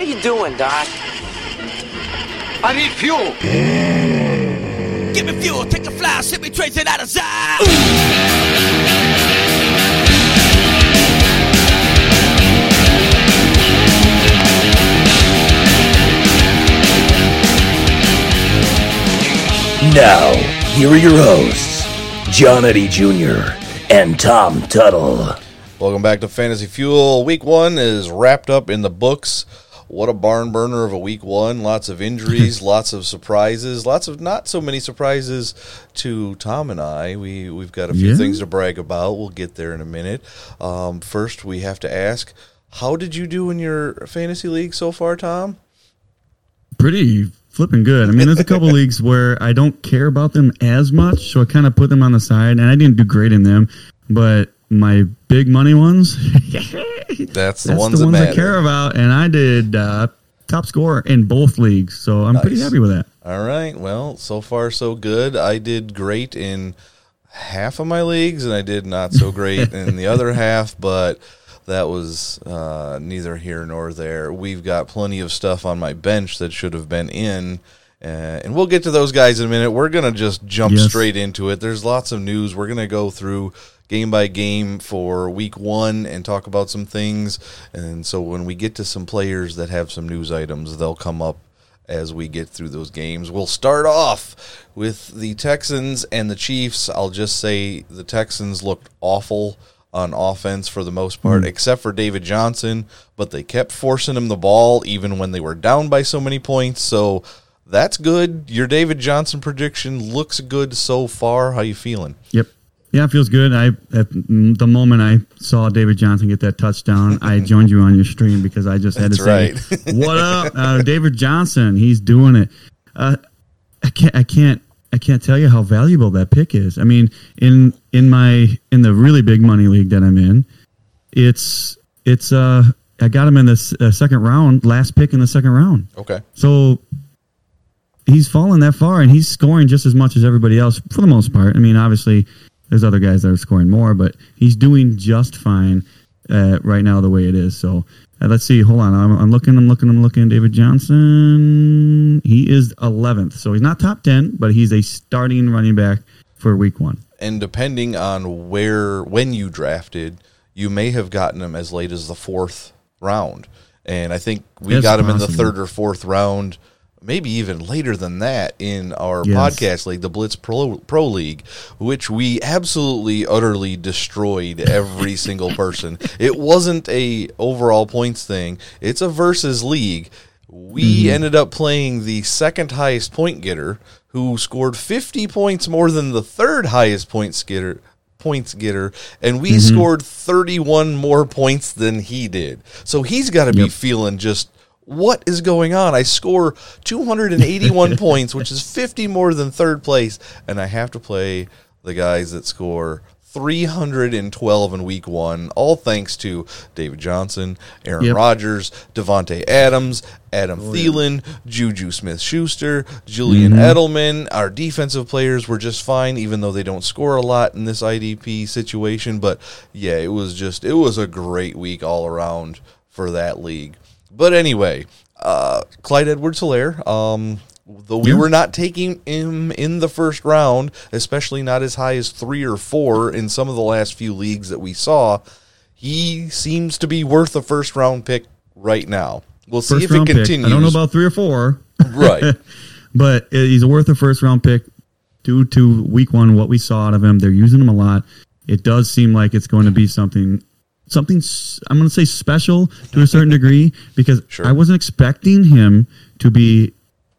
What are you doing, Doc? I need fuel. Give me fuel, take a fly, send me trace it out of sight. Now, here are your hosts, John Eddie Jr. and Tom Tuttle. Welcome back to Fantasy Fuel. Week one is wrapped up in the books. What a barn burner of a week one. Lots of injuries, lots of surprises, lots of not so many surprises to Tom and I. We, we've got a few Yeah. things to brag about. We'll get there in a minute. Um, first, we have to ask how did you do in your fantasy league so far, Tom? pretty flipping good. I mean, there's a couple leagues where I don't care about them as much, so I kind of put them on the side, and I didn't do great in them. But my big money ones, That's the that's ones the that ones I care about, and I did uh, top score in both leagues, so I'm pretty happy with that. All right. Well, so far so good. I did great in half of my leagues, and I did not so great in the other half. But that was uh, neither here nor there. We've got plenty of stuff on my bench that should have been in. Uh, and we'll get to those guys in a minute. We're going to just jump Yes. straight into it. There's lots of news. We're going to go through game by game for week one and talk about some things. And so when we get to some players that have some news items, they'll come up as we get through those games. We'll start off with the Texans and the Chiefs. I'll just say the Texans looked awful on offense for the most part, except for David Johnson, but they kept forcing him the ball even when they were down by so many points. So that's good. Your David Johnson prediction looks good so far. How you feeling? Yep. Yeah, it feels good. I at the moment I saw David Johnson get that touchdown, I joined you on your stream because I just had to That's say, "What up, uh, David Johnson? He's doing it." Uh, I can't, I can't, I can't tell you how valuable that pick is. I mean, in in my in the really big money league that I'm in, it's it's uh I got him in the uh, second round, last pick in the second round. Okay. So he's fallen that far and he's scoring just as much as everybody else for the most part. I mean, obviously, there's other guys that are scoring more, but he's doing just fine uh, right now the way it is. So uh, let's see. Hold on. I'm, I'm looking, I'm looking, I'm looking. David Johnson, he is 11th. So he's not top 10, but he's a starting running back for week one. and depending on where when you drafted, you may have gotten him as late as the fourth round. And I think we It's got him in the third or fourth round, maybe even later than that in our Yes. podcast league, the Blitz Pro, Pro League, which we absolutely utterly destroyed every single person. It wasn't a overall points thing. It's a versus league. We Mm-hmm. ended up playing the second highest point getter, who scored 50 points more than the third highest points getter. Points getter, and we Mm-hmm. scored 31 more points than he did. So he's got to be Yep. feeling just what is going on? I score 281 points, which is 50 more than third place, and I have to play the guys that score 312 in week one, all thanks to David Johnson, Aaron Yep. Rodgers, Davante Adams, Adam oh, Thielen, Juju Smith Schuster, Julian mm-hmm. Edelman. Our defensive players were just fine, even though they don't score a lot in this IDP situation. But yeah, it was just, it was a great week all around for that league. But anyway, uh, Clyde Edwards Helaire, um, though we were not taking him in the first round, especially not as high as three or four in some of the last few leagues that we saw, he seems to be worth a first round pick right now. We'll see First if it round pick. continues. I don't know about three or four, right. but he's worth a first round pick due to week one, what we saw out of him. They're using him a lot. It does seem like it's going to be something, something. I'm going to say special to a certain degree because Sure. I wasn't expecting him to be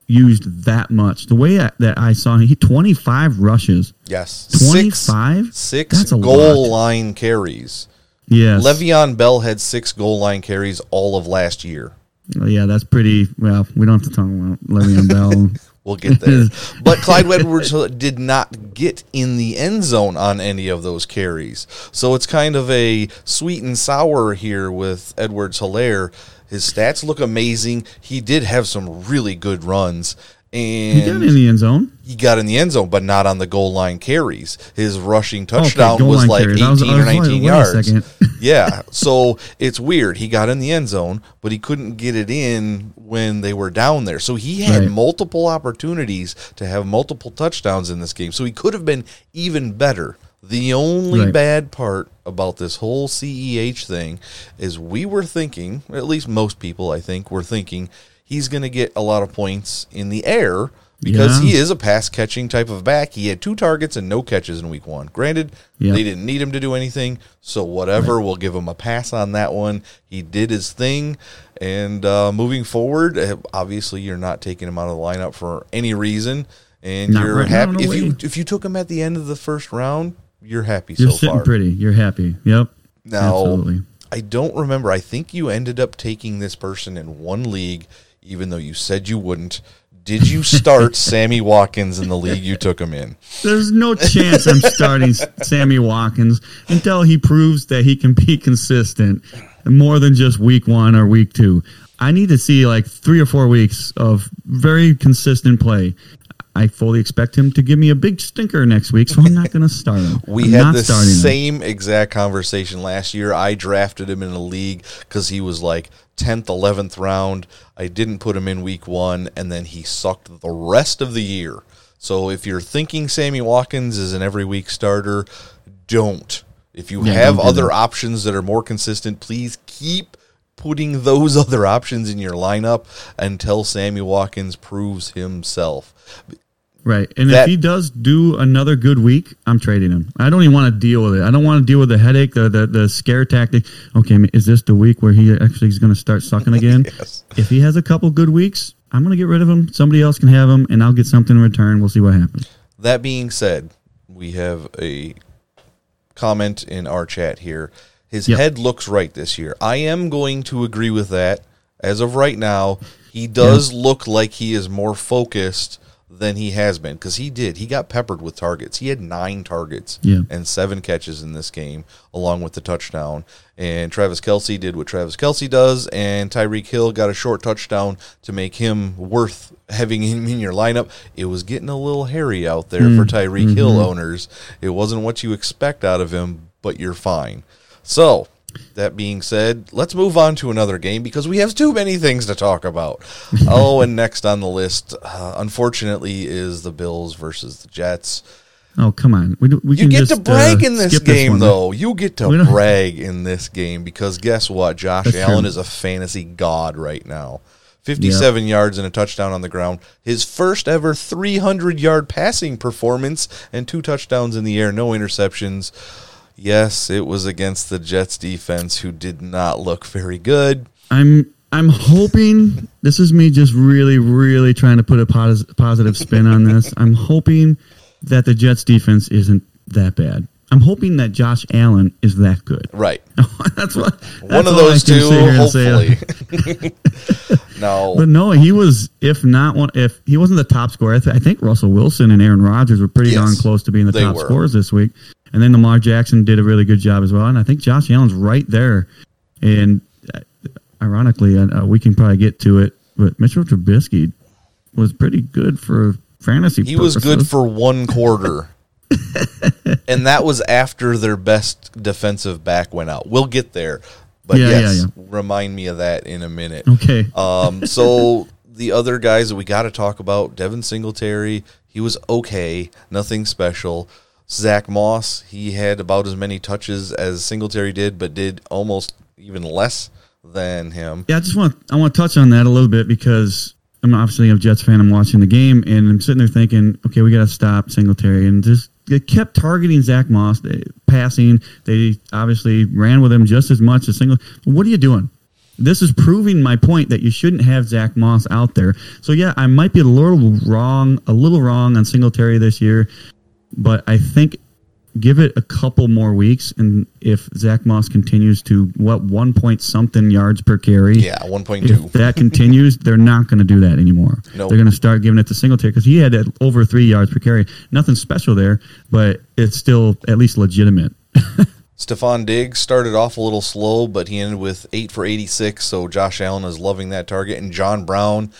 used that much. The way I, that I saw him, he 25 rushes, Yes. 25. Six, six That's a goal lot. line carries. Yes, Le'Veon Bell had six goal line carries all of last year. Oh, yeah, that's pretty. Well, we don't have to talk about Le'Veon Bell. We'll get there. but Clyde Edwards did not get in the end zone on any of those carries. So it's kind of a sweet and sour here with Edwards Helaire. His stats look amazing. He did have some really good runs. And He got in the end zone. he got in the end zone, but not on the goal line carries. His rushing touchdown goal was like carries. 18 was- or was like, 19 yards. yeah. So it's weird. He got in the end zone, but he couldn't get it in when they were down there. So he had Right. multiple opportunities to have multiple touchdowns in this game. So he could have been even better. The only Right. bad part about this whole CEH thing is we were thinking, at least most people I think were thinking, he's going to get a lot of points in the air because Yeah. he is a pass catching type of back. He had two targets and no catches in week one. Granted, Yeah. they didn't need him to do anything, so whatever, we'll give him a pass on that one. He did his thing, and uh, moving forward, uh, obviously you're not taking him out of the lineup for any reason, and Not you're right happy if you if you took him at the end of the first round. You're happy You're so sitting far. pretty. You're happy. Yep. Now, Absolutely. I don't remember. I think you ended up taking this person in one league, even though you said you wouldn't. Did you start Sammy Watkins in the league you took him in? There's no chance I'm starting Sammy Watkins until he proves that he can be consistent more than just week one or week two. I need to see like three or four weeks of very consistent play. I fully expect him to give me a big stinker next week, so I'm not going to start him. We I'm had the starting him. same exact conversation last year. I drafted him in a league because he was like 10th, 11th round. I didn't put him in week one, and then he sucked the rest of the year. So if you're thinking Sammy Watkins is an every week starter, don't. If you Yeah, have other that. options that are more consistent, please keep putting those other options in your lineup until Sammy Watkins proves himself. Right. And That- if he does do another good week, I'm trading him. I don't even want to deal with it. I don't want to deal with the headache, the the, the scare tactic. Okay, is this the week where he actually is going to start sucking again? Yes. If he has a couple good weeks, I'm going to get rid of him. Somebody else can have him, and I'll get something in return. We'll see what happens. That being said, we have a comment in our chat here. His Yep. head looks right this year. I am going to agree with that. As of right now, he does look like he is more focused than he has been because he did. He got peppered with targets. He had nine targets Yeah. and seven catches in this game, along with the touchdown. And Travis Kelce did what Travis Kelce does, and Tyreek Hill got a short touchdown to make him worth having him in your lineup. It was getting a little hairy out there for mm. Tyreek Hill mm-hmm. owners. It wasn't what you expect out of him, but you're fine. So, that being said, let's move on to another game because we have too many things to talk about. oh, and next on the list, uh, unfortunately, is the Bills versus the Jets. Oh, come on. We, we You can get just, to brag uh, in this game, one. though. You get to brag in this game because guess what? Josh That's Allen true. is a fantasy god right now. 57 yards and a touchdown on the ground. His first ever 300 yard passing performance and two touchdowns in the air, no interceptions. Yes, it was against the Jets defense who did not look very good. I'm I'm hoping this is me just really really trying to put a pos- positive spin on this. I'm hoping that the Jets defense isn't that bad. I'm hoping that Josh Allen is that good. Right. that's what One of those two, sit here and say. hopefully. no. But no, he was if not one if he wasn't the top scorer. I, th- I think Russell Wilson and Aaron Rodgers were pretty Yes, darn close to being the top were. scorers this week. And then Lamar Jackson did a really good job as well. And I think Josh Allen's right there. And uh, ironically, uh, uh, we can probably get to it, but Mitchell Trubisky was pretty good for fantasy. He was good for one quarter. and that was after their best defensive back went out. We'll get there. But Yeah, yeah, yes, yeah. remind me of that in a minute. okay. Um, so the other guys that we got to talk about, Devin Singletary, he was okay, nothing special. Zack Moss, he had about as many touches as Singletary did, but did almost even less than him. Yeah, I just want I want to touch on that a little bit because I'm obviously a Jets fan. I'm watching the game and I'm sitting there thinking, okay, we got to stop Singletary and just they kept targeting Zack Moss, they, passing. They obviously ran with him just as much as Single. What are you doing? This is proving my point that you shouldn't have Zach Moss out there. So yeah, I might be a little wrong, a little wrong on Singletary this year, but I think give it a couple more weeks, and if Zack Moss continues to what one point something yards per carry, Yeah, 1.2. if that continues, they're not going to do that anymore. Nope. They're going to start giving it to Singletary because he had over three yards per carry. Nothing special there, but it's still at least legitimate. Stefon Diggs started off a little slow, but he ended with eight for 86. So Josh Allen is loving that target. And John Brown,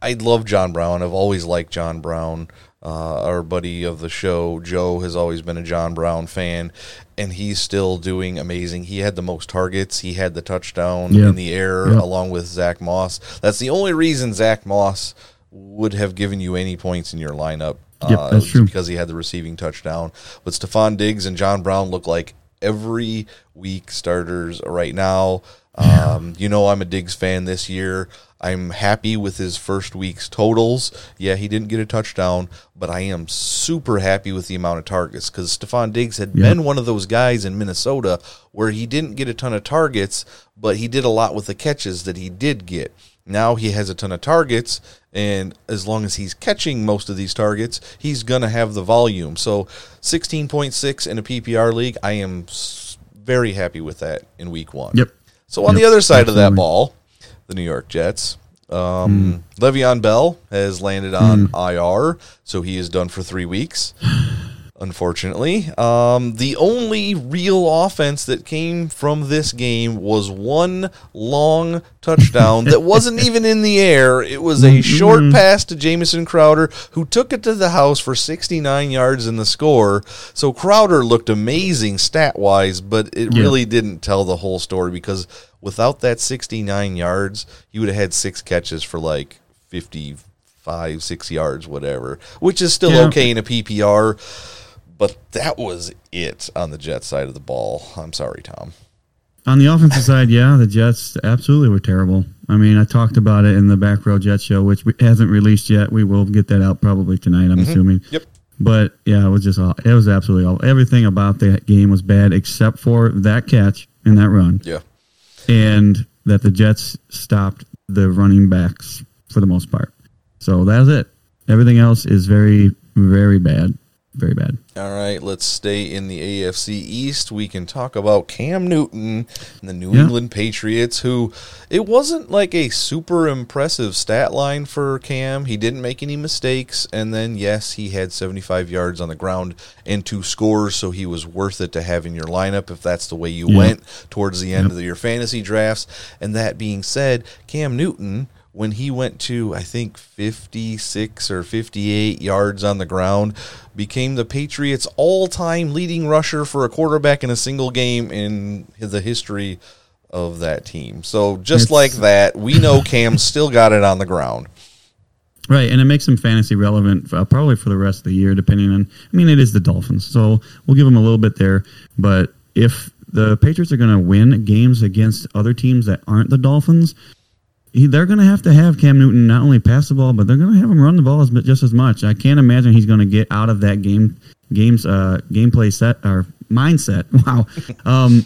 I love John Brown. I've always liked John Brown. Uh, our buddy of the show, Joe, has always been a John Brown fan, and he's still doing amazing. He had the most targets. He had the touchdown Yeah. in the air Yeah. along with Zack Moss. That's the only reason Zack Moss would have given you any points in your lineup. Yep, uh, that's true. Because he had the receiving touchdown. But Stefon Diggs and John Brown look like every week starters right now. Um, you know, I'm a Diggs fan this year. I'm happy with his first week's totals. Yeah, he didn't get a touchdown, but I am super happy with the amount of targets because Stefon Diggs had been one of those guys in Minnesota where he didn't get a ton of targets, but he did a lot with the catches that he did get. Now he has a ton of targets, and as long as he's catching most of these targets, he's going to have the volume. So 16.6 in a PPR league, I am very happy with that in week one. Yep. So on Yep, the other side of that ball, the New York Jets, um, Le'Veon Bell has landed on IR, so he is done for three weeks. Unfortunately, um, the only real offense that came from this game was one long touchdown that wasn't even in the air. It was a short pass to Jamison Crowder, who took it to the house for 69 yards in the score. So Crowder looked amazing stat wise, but it Yeah. really didn't tell the whole story because without that 69 yards, he would have had six catches for like 55, six yards, whatever, which is still Yeah. okay in a PPR. But that was it on the Jets side of the ball. I'm sorry, Tom. On the offensive side, yeah, the Jets absolutely were terrible. I mean, I talked about it in the Back Row Jet show, which we- hasn't released yet. We will get that out probably tonight, I'm mm-hmm. assuming. Yep. But yeah, it was just all, it was absolutely all. Everything about that game was bad except for that catch and that run, Yeah. and that the Jets stopped the running backs for the most part. So that's it. Everything else is very, very bad. Very bad. All right, let's stay in the AFC East. We can talk about Cam Newton and the New Yeah. England Patriots, who it wasn't like a super impressive stat line for Cam. He didn't make any mistakes. And then, yes, he had 75 yards on the ground and two scores, so he was worth it to have in your lineup if that's the way you Yeah. went towards the end of your fantasy drafts. And that being said, Cam Newton when he went to I think 56 or 58 yards on the ground became the Patriots all-time leading rusher for a quarterback in a single game in the history of that team. So just It's- like that, we know Cam still got it on the ground. Right, and it makes him fantasy relevant uh, probably for the rest of the year, depending on. I mean, it is the Dolphins, so we'll give him a little bit there. But if the Patriots are going to win games against other teams that aren't the Dolphins, he, they're going to have to have Cam Newton not only pass the ball, but they're going to have him run the ball as, just as much. I can't imagine he's going to get out of that game games uh, gameplay set or mindset. Wow, um,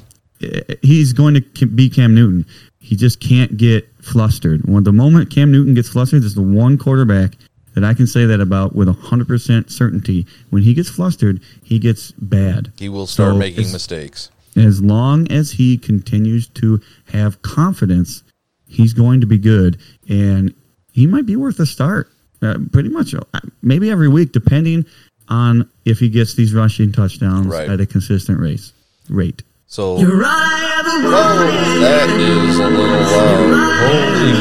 he's going to be Cam Newton. He just can't get flustered. When the moment Cam Newton gets flustered, there's the one quarterback that I can say that about with 100% certainty. When he gets flustered, he gets bad. He will start So making as- mistakes. As long as he continues to have confidence, he's going to be good. And he might be worth a start uh, pretty much uh, maybe every week, depending on if he gets these rushing touchdowns Right. at a consistent race rate. So Oh, that is a little loud. Holy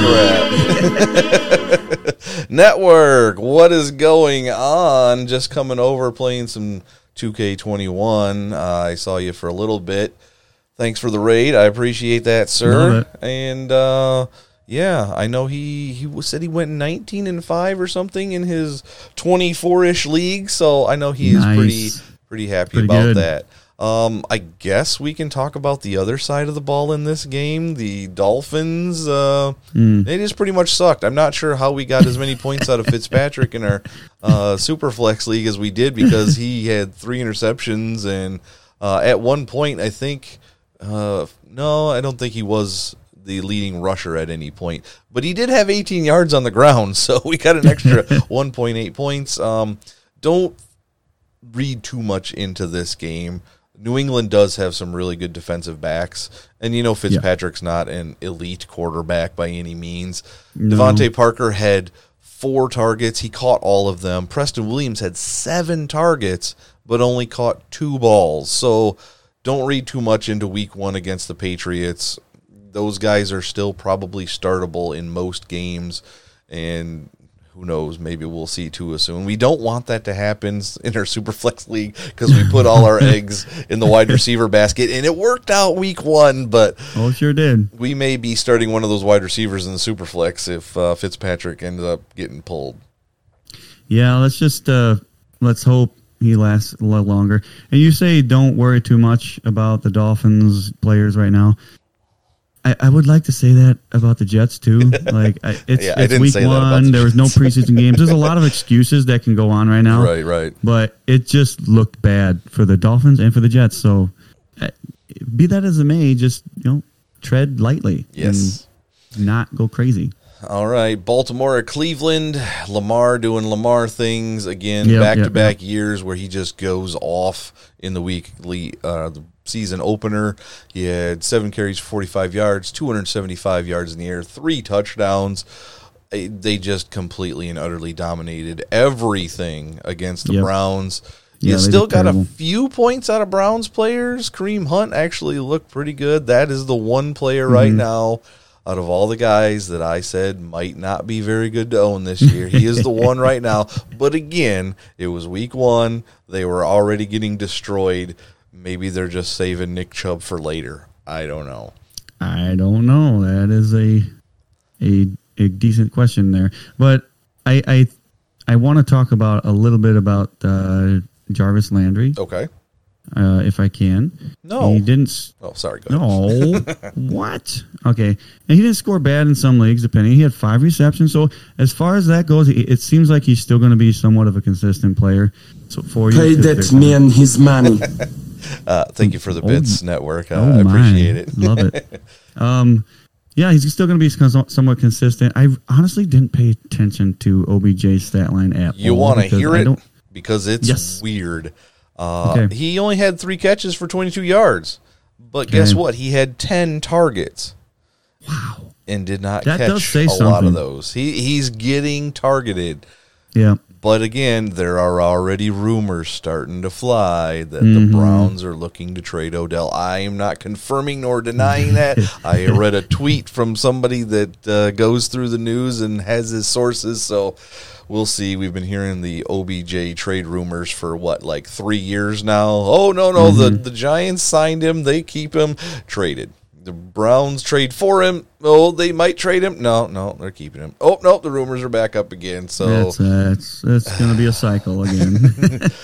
crap. Network, what is going on? Just coming over playing some 2K21. Uh, I saw you for a little bit. Thanks for the raid. I appreciate that, sir. And uh, yeah, I know he he said he went 19 and 5 or something in his 24ish league, so I know he is pretty pretty happy Pretty about good. that. Um, I guess we can talk about the other side of the ball in this game. The Dolphins, uh, Hmm. they just pretty much sucked. I'm not sure how we got as many points out of Fitzpatrick in our uh, Superflex league as we did because he had three interceptions and uh, at one point I think uh, no, I don't think he was the leading rusher at any point, but he did have 18 yards on the ground, so we got an extra 1.8 points. Um, don't read too much into this game. New England does have some really good defensive backs, and you know Fitzpatrick's not an elite quarterback by any means. DeVante Parker had four targets; he caught all of them. Preston Williams had seven targets, but only caught two balls. So don't read too much into Week One against the Patriots. Those guys are still probably startable in most games, and who knows? Maybe we'll see Tua soon. We don't want that to happen in our Superflex league because we put all our eggs in the wide receiver basket, and it worked out week one. But Oh, sure did. we may be starting one of those wide receivers in the Superflex if uh, Fitzpatrick ends up getting pulled. Yeah, let's just uh let's hope he lasts a little longer. And you say don't worry too much about the Dolphins players right now. I, I would like to say that about the Jets too. Like I, it's, Yeah, it's week say that about one. the There was no preseason games. There's a lot of excuses that can go on right now. Right, right. But it just looked bad for the Dolphins and for the Jets. So, be that as it may, just you know, tread lightly. Yes. And not go crazy. All right, Baltimore at Cleveland. Lamar doing Lamar things again, Yep, back to yep, back years where he just goes off in the weekly uh, the season opener. He had seven carries, forty five yards, two hundred seventy five yards in the air, three touchdowns. Eh, They just completely and utterly dominated everything against the. Browns. You they still got a few points out of Browns players. Kareem Hunt actually looked pretty good. That is the one player right Mm-hmm. now out of all the guys that I said might not be very good to own this year. He is the one right now. But again, it was week one. They were already getting destroyed. Maybe they're just saving Nick Chubb for later. I don't know. I don't know. That is a a, a decent question there, but I I, I want to talk about a little bit about uh, Jarvis Landry, Okay. Uh, if I can. No. he didn't. s- Oh, sorry. Go. No, what? Okay, and he didn't score bad in some leagues. Depending, he had five receptions. So as far as that goes, it, it seems like he's still going to be somewhat of a consistent player. So for you, Pay if that there's- man his money. Uh, thank you for the Bits Network. Uh, Oh I appreciate it. Love it. Um, yeah, he's still going to be somewhat consistent. I honestly didn't pay attention to OBJ's stat line at You all. want to because hear it because it's Yes. weird. Uh, Okay. He only had three catches for 22 yards, but guess Okay. what? He had 10 targets. Wow. and did not That catch a lot of those. He he's getting targeted. Yeah. But again, there are already rumors starting to fly that Mm-hmm. the Browns are looking to trade Odell. I am not confirming nor denying that. I read a tweet from somebody that uh, goes through the news and has his sources, so we'll see. We've been hearing the OBJ trade rumors for what, like three years now? Oh, no, no. The, Mm-hmm. the Giants signed him, they keep him traded. The Browns trade for him. Oh, they might trade him. No, no, they're keeping him. Oh, no, the rumors are back up again. So That's uh, it's, it's going to be a cycle again.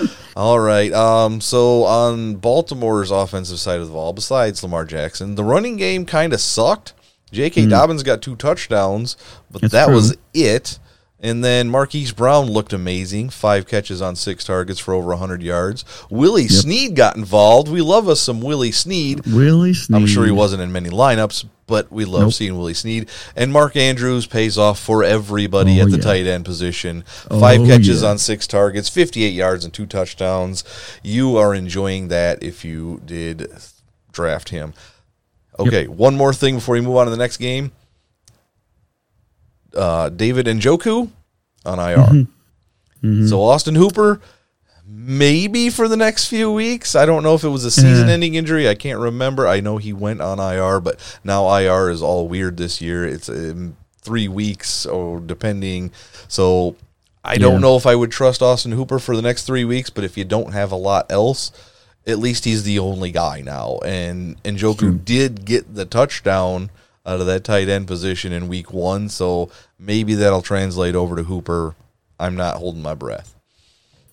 all right. Um, so on Baltimore's offensive side of the ball, besides Lamar Jackson, the running game kind of sucked. J.K. Dobbins got two touchdowns, but That's that true. was it. And then Marquise Brown looked amazing. Five catches on six targets for over 100 yards. Willie Snead got involved. We love us some Willie Snead. Willie Snead. I'm sure he wasn't in many lineups, but we love Nope. seeing Willie Snead. And Mark Andrews pays off for everybody Oh, at the yeah. tight end position. Oh, Five Oh, catches yeah. on six targets, 58 yards, and two touchdowns. You are enjoying that if you did draft him. Okay, one more thing before we move on to the next game. Uh, David Njoku on IR. Mm-hmm. So Austin Hooper, maybe for the next few weeks. I don't know if it was a season-ending injury. I can't remember. I know he went on IR, but now IR is all weird this year. It's um, three weeks or depending. So I don't Yeah. know if I would trust Austin Hooper for the next three weeks. But if you don't have a lot else, at least he's the only guy now. And Njoku did get the touchdown out of that tight end position in week one, so maybe that'll translate over to Hooper. I'm not holding my breath.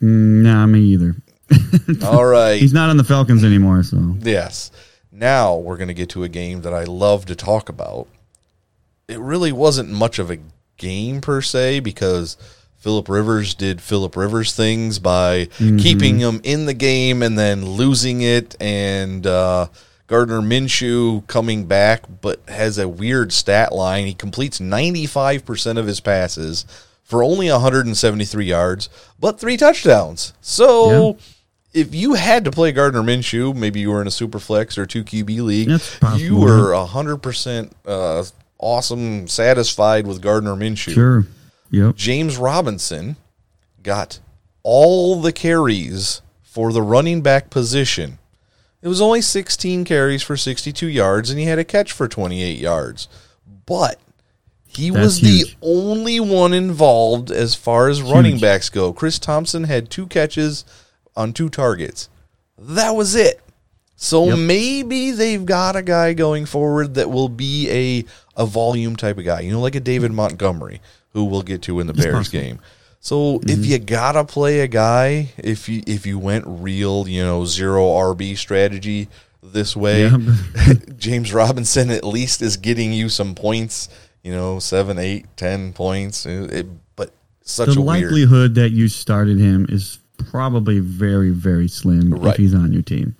Mm, Nah, me either. All right. He's not on the Falcons anymore, so Yes. Now we're going to get to a game that I love to talk about. It really wasn't much of a game per se because Philip Rivers did Philip Rivers things by keeping him in the game and then losing it, and uh, Gardner Minshew coming back but has a weird stat line. He completes 95% of his passes for only 173 yards, but three touchdowns. So if you had to play Gardner Minshew, maybe you were in a super flex or two QB league, you were hundred percent uh, awesome, satisfied with Gardner Minshew. sure. Yep. James Robinson got all the carries for the running back position. It was only 16 carries for 62 yards, and he had a catch for 28 yards. But He That's was the only one involved as far as running backs go. Chris Thompson had two catches on two targets. That was it. So Yep. maybe they've got a guy going forward that will be a a volume type of guy. You know, like a David Montgomery, who we'll get to in the Bears game. So if mm-hmm. you gotta play a guy, if you if you went real, you know, zero RB strategy this way, Yeah. James Robinson at least is getting you some points. You know, seven, eight, ten points. It- it- but such the a weird. likelihood that you started him is probably very, very slim Right. if he's on your team.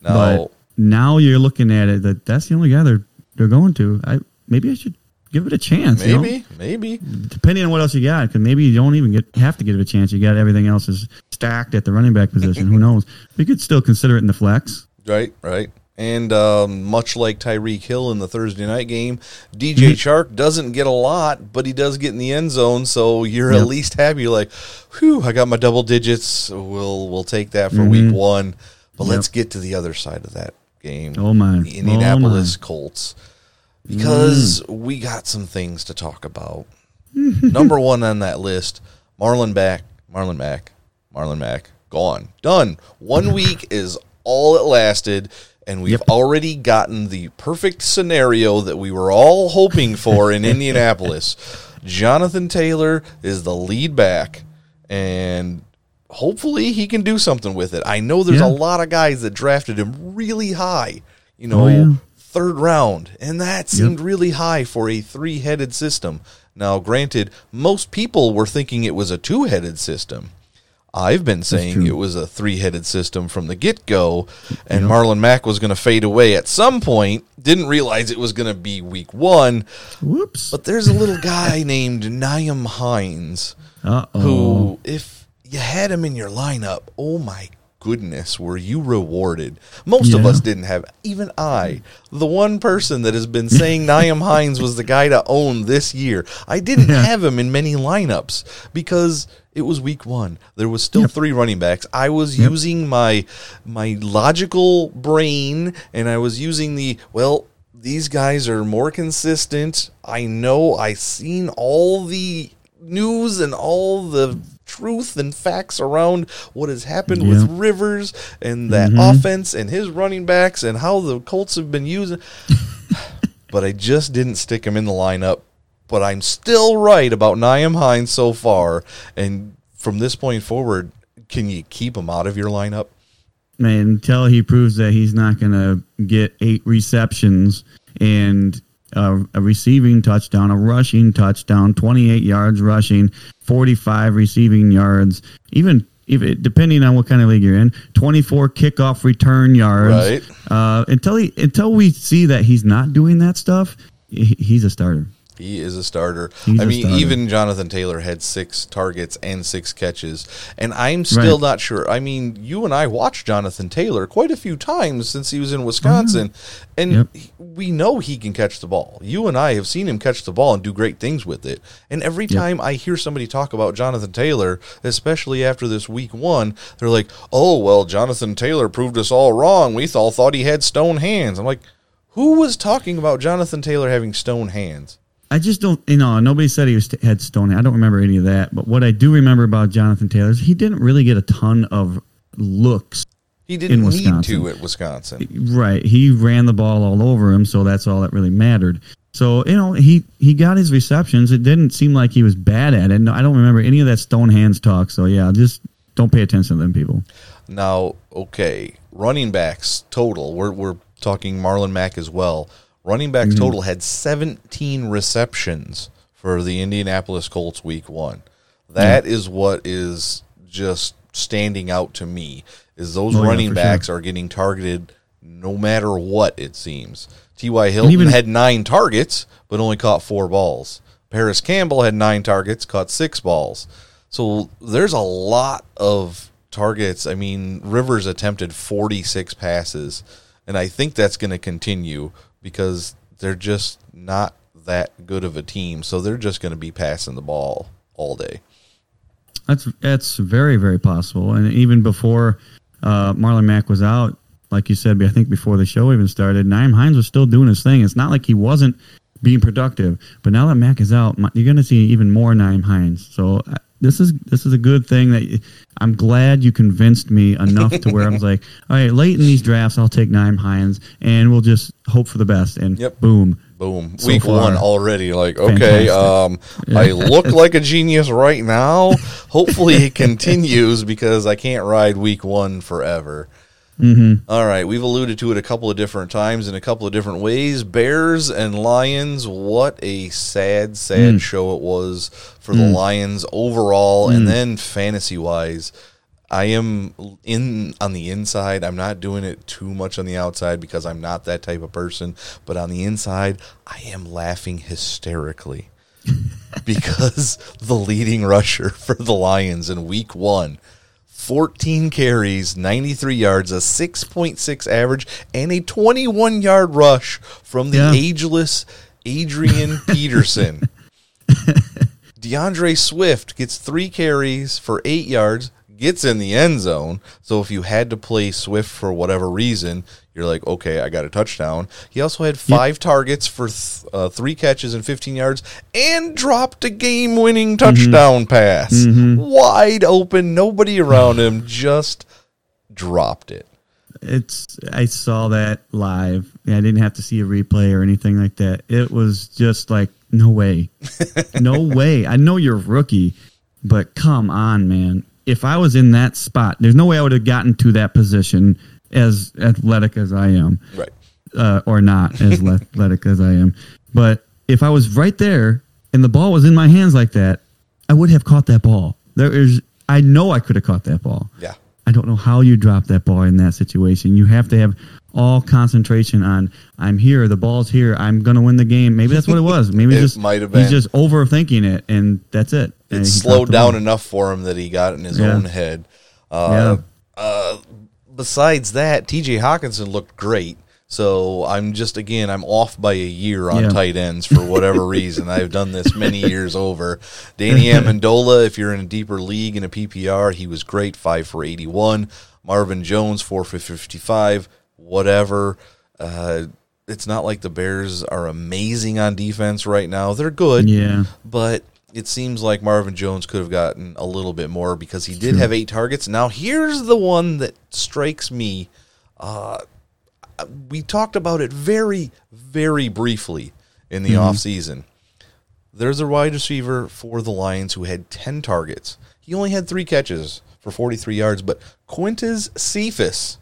Now, But now you're looking at it that that's the only guy they're they're going to. I maybe I should give it a chance. you know? maybe, maybe. depending on what else you got, because maybe you don't even get have to give it a chance. You got everything else is stacked at the running back position. Who knows? We could still consider it in the flex. Right, right. And um, much like Tyreek Hill in the Thursday night game, DJ Mm-hmm. Chark doesn't get a lot, but he does get in the end zone. So you're at least happy. You're like, "Whew, I got my double digits. We'll we'll take that for Mm-hmm. week one." But let's get to the other side of that game. Oh, my. the Indianapolis Oh, my. Colts, because mm. we got some things to talk about. Number one on that list, Marlon Mack, Marlon Mack, Marlon Mack, gone, done. One week is all it lasted, and we've Yep. already gotten the perfect scenario that we were all hoping for in Indianapolis. Jonathan Taylor is the lead back, and hopefully he can do something with it. I know there's Yeah. a lot of guys that drafted him really high, you oh, know, Oh, yeah. Third round, and that seemed really high for a three headed system. Now, granted, most people were thinking it was a two headed system. I've been saying it was a three headed system from the get go, and Marlon Mack was going to fade away at some point. Didn't realize it was going to be week one. Whoops. But there's a little guy named Nyheim Hines Uh oh. who, if you had him in your lineup, oh my goodness, were you rewarded? Most of us didn't have, even I, the one person that has been saying Nyheim Hines was the guy to own this year. I didn't Yeah. have him in many lineups because it was week one. There was still three running backs. I was using my my logical brain and I was using the well. These guys are more consistent. I know I seen all the news and all the truth and facts around what has happened with Rivers and that Mm-hmm. offense and his running backs and how the Colts have been using. but I just didn't stick him in the lineup. But I'm still right about Nyheim Hines so far. And from this point forward, can you keep him out of your lineup? Man, until he proves that he's not going to get eight receptions and uh, a receiving touchdown, a rushing touchdown, 28 yards rushing, 45 receiving yards, even if it, depending on what kind of league you're in, 24 kickoff return yards. Right. Uh, until he, until we see that he's not doing that stuff, he, he's a starter. He is a starter. He's I mean, starter. even Jonathan Taylor had six targets and six catches. And I'm still Right. not sure. I mean, you and I watched Jonathan Taylor quite a few times since he was in Wisconsin. Uh-huh. And Yep. we know he can catch the ball. You and I have seen him catch the ball and do great things with it. And every time I hear somebody talk about Jonathan Taylor, especially after this week one, they're like, oh, well, Jonathan Taylor proved us all wrong. We all thought he had stone hands. I'm like, who was talking about Jonathan Taylor having stone hands? I just don't, you know, nobody said he was had stone. I don't remember any of that. But what I do remember about Jonathan Taylor is he didn't really get a ton of looks. He didn't in need Wisconsin. to at Wisconsin. Right. He ran the ball all over him, so that's all that really mattered. So, you know, he, he got his receptions. It didn't seem like he was bad at it. No, I don't remember any of that stone hands talk. So, yeah, just don't pay attention to them people. Now, okay, running backs total. We're we're talking Marlon Mack as well. Running backs Mm-hmm. total had 17 receptions for the Indianapolis Colts week 1. That is what is just standing out to me is those Oh, running for backs sure. are getting targeted no matter what it seems. T.Y. Hilton even- had 9 targets but only caught 4 balls. Parris Campbell had 9 targets, caught 6 balls. So there's a lot of targets. I mean, Rivers attempted 46 passes, and I think that's going to continue because they're just not that good of a team. So they're just going to be passing the ball all day. That's that's very very possible. And even before uh, Marlon Mack was out, like you said, I think before the show even started, Nyheim Hines was still doing his thing. It's not like he wasn't being productive. But now that Mack is out, you're going to see even more Nyheim Hines. So uh, this is this is a good thing that I'm glad you convinced me enough to where I'm like, all right, late in these drafts, I'll take Nyheim Hines, and we'll just hope for the best. And Yep. boom, Boom. So Week far, one already. Like, okay, um, I look like a genius right now. Hopefully it continues because I can't ride week one forever. Mm-hmm. All right, we've alluded to it a couple of different times in a couple of different ways. Bears and Lions, what a sad, Mm. sad show it was for the Lions overall, Mm. and then fantasy wise. I am in on the inside. I'm not doing it too much on the outside because I'm not that type of person. But on the inside, I am laughing hysterically because the leading rusher for the Lions in week one 14 carries, 93 yards, a 6.6 average, and a 21 yard rush from the Yeah. ageless Adrian Peterson. D'Andre Swift gets three carries for eight yards, gets in the end zone. So if you had to play Swift for whatever reason, you're like, okay, I got a touchdown. He also had five targets for th- uh, three catches and 15 yards and dropped a game winning touchdown pass. Wide open, nobody around him, just dropped it. it's I saw that live. I didn't have to see a replay or anything like that. It was just like no way, no way. I know you're a rookie, but come on, man. If I was in that spot, there's no way I would have gotten to that position as athletic as I am, Right. uh, or not as athletic as I am. But if I was right there and the ball was in my hands like that, I would have caught that ball. There is, I know I could have caught that ball. Yeah. I don't know how you drop that ball in that situation. You have to have all concentration on I'm here, the ball's here, I'm gonna win the game. Maybe that's what it was. Maybe It just might have he's been. just overthinking it, and that's it. It slowed down ball. enough for him that he got in his Yeah. own head. Uh, Yeah. uh, besides that, TJ Hockenson looked great. So I'm just again I'm off by a year on Yeah. tight ends for whatever reason. I've done this many years over. Danny Amendola, if you're in a deeper league in a PPR, he was great, five for 81. Marvin Jones, four for 55. Whatever. Uh, it's not like the Bears are amazing on defense right now. They're good Yeah, but it seems like Marvin Jones could have gotten a little bit more because he did have eight targets. Now, here's the one that strikes me. Uh, we talked about it very, very briefly in the offseason. There's a wide receiver for the Lions who had 10 targets. He only had three catches for 43 yards, but Quintez Cephus,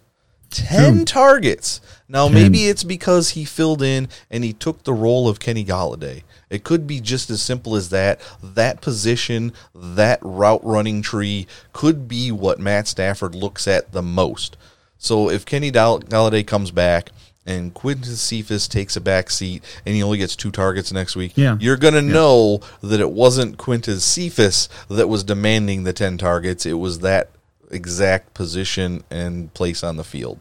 10 targets. Now, maybe it's because he filled in and he took the role of Kenny Golladay. It could be just as simple as that. That position, that route running tree could be what Matt Stafford looks at the most. So if Kenny Golladay comes back and Quintez Cephus takes a back seat and he only gets two targets next week, Yeah. you're going to know that it wasn't Quintez Cephus that was demanding the 10 targets. It was that exact position and place on the field.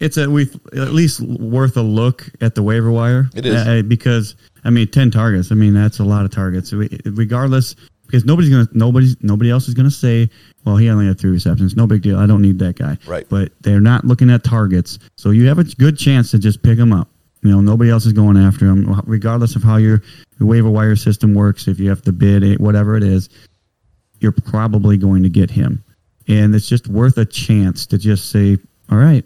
it's a we at least worth a look at the waiver wire. It is. Uh, because I mean, ten targets. I mean, that's a lot of targets. We- Regardless, because nobody's gonna nobody's nobody else is gonna say, well, he only had three receptions. No big deal. I don't need that guy. Right. But they're not looking at targets, so you have a good chance to just pick him up. You know, nobody else is going after him, regardless of how your, your waiver wire system works. If you have to bid it, whatever it is, you're probably going to get him. And it's just worth a chance to just say, all right,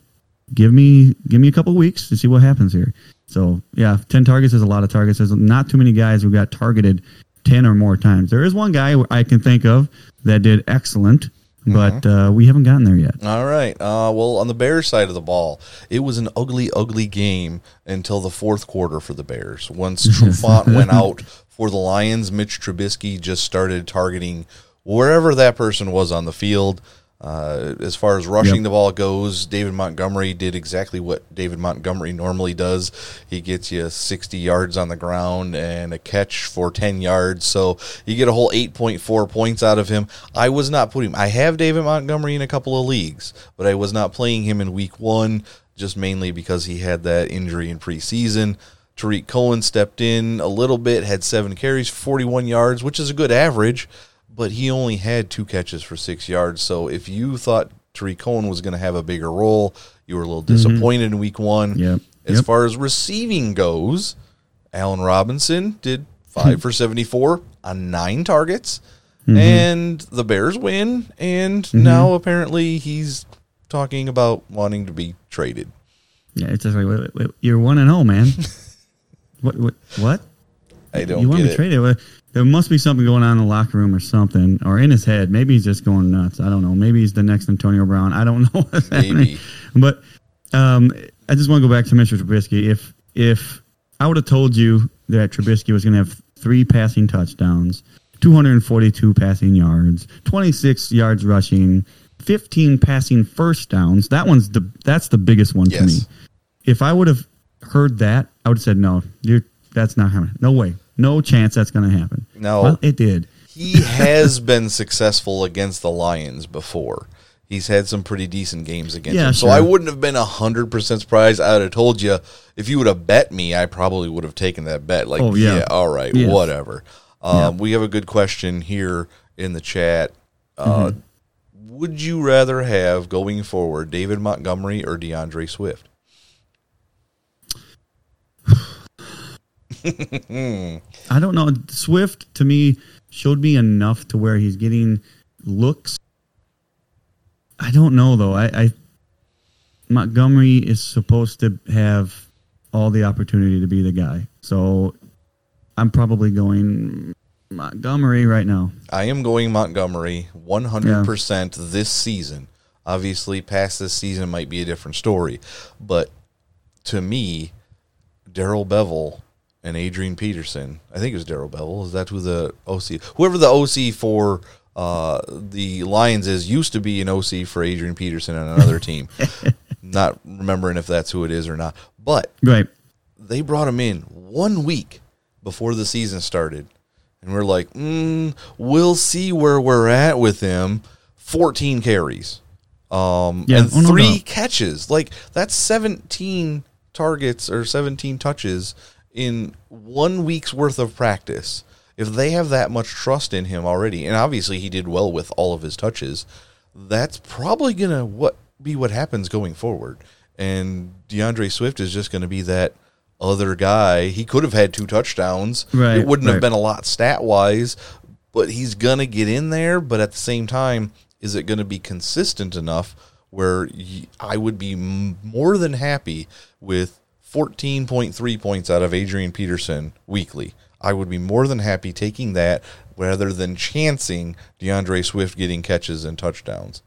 give me give me a couple weeks to see what happens here. So yeah, ten targets is a lot of targets. There's not too many guys who got targeted ten or more times. There is one guy I can think of that did excellent, but uh, we haven't gotten there yet. All right. Uh, well, on the Bears side of the ball, it was an ugly, ugly game until the fourth quarter for the Bears. Once Trufant went out for the Lions, Mitch Trubisky just started targeting wherever that person was on the field. Uh, as far as rushing Yep. the ball goes, David Montgomery did exactly what David Montgomery normally does. He gets you 60 yards on the ground and a catch for 10 yards. So you get a whole 8.4 points out of him. I was not putting, I have David Montgomery in a couple of leagues, but I was not playing him in week one just mainly because he had that injury in preseason. Tarik Cohen stepped in a little bit, had seven carries, 41 yards, which is a good average, but he only had two catches for six yards. So if you thought Tarik Cohen was going to have a bigger role, you were a little disappointed in week one. Yep. As Yep. far as receiving goes, Allen Robinson did five for 74 on nine targets. Mm-hmm. And the Bears win. And now apparently he's talking about wanting to be traded. Yeah, it's just like wait, wait, wait, you're one and zero, man. what? What? What? I don't you want to be it. traded? There must be something going on in the locker room or something, or in his head. Maybe he's just going nuts. I don't know. Maybe he's the next Antonio Brown. I don't know. what's Maybe. happening. But um, I just want to go back to Mr. Trubisky. If if I would have told you that Trubisky was going to have three passing touchdowns, 242 passing yards, 26 yards rushing, 15 passing first downs, that one's the that's the biggest one to me. If I would have heard that, I would have said no. You're that's not happening. No way. No chance that's going to happen. No. Well, it did. He has been successful against the Lions before. He's had some pretty decent games against Yeah, them. So sure. I wouldn't have been 100% surprised. I would have told you, if you would have bet me, I probably would have taken that bet. Like, Oh, yeah. yeah. all right, Yes. whatever. Um, We have a good question here in the chat. Uh, Mm-hmm. Would you rather have, going forward, David Montgomery or D'Andre Swift? I don't know. Swift to me showed me enough to where he's getting looks. I don't know though. I, I Montgomery is supposed to have all the opportunity to be the guy. So I'm probably going Montgomery right now. I am going Montgomery 100% this season. Obviously, past this season might be a different story. But to me, Darrell Bevell and Adrian Peterson, I think it was Darrell Bevell, is that who the OC, whoever the OC for uh, the Lions is, used to be an OC for Adrian Peterson and another team. Not remembering if that's who it is or not. But Right. they brought him in one week before the season started. And we're like, mm, we'll see where we're at with him. 14 carries. Um, Yeah, and oh, three catches. Like, that's 17 targets or 17 touches in one week's worth of practice. If they have that much trust in him already, and obviously he did well with all of his touches, that's probably gonna what be what happens going forward. And D'Andre Swift is just gonna be that other guy. He could have had two touchdowns. Right, it wouldn't have been a lot stat wise, but he's gonna get in there. But at the same time, is it gonna be consistent enough where I would be more than happy with 14.3 points out of Adrian Peterson weekly? I would be more than happy taking that rather than chancing D'Andre Swift getting catches and touchdowns.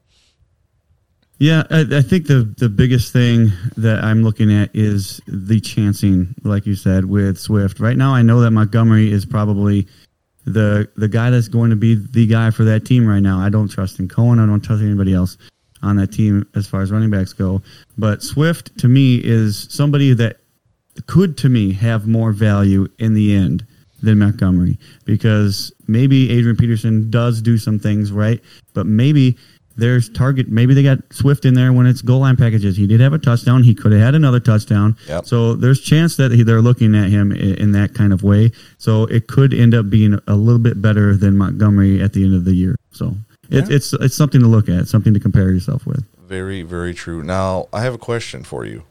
Yeah, I, I think the the biggest thing that I'm looking at is the chancing, like you said, with Swift. Right now, I know that Montgomery is probably the the guy that's going to be the guy for that team right now. I don't trust in Cohen. I don't trust anybody else on that team as far as running backs go. But Swift to me is somebody that could to me have more value in the end than Montgomery because maybe Adrian Peterson does do some things right, but maybe there's target. Maybe they got Swift in there when it's goal line packages. He did have a touchdown. He could have had another touchdown. Yep. So there's chance that they're looking at him in, in that kind of way. So it could end up being a little bit better than Montgomery at the end of the year. So it, it's it's something to look at, something to compare yourself with. Very, very true. Now, I have a question for you.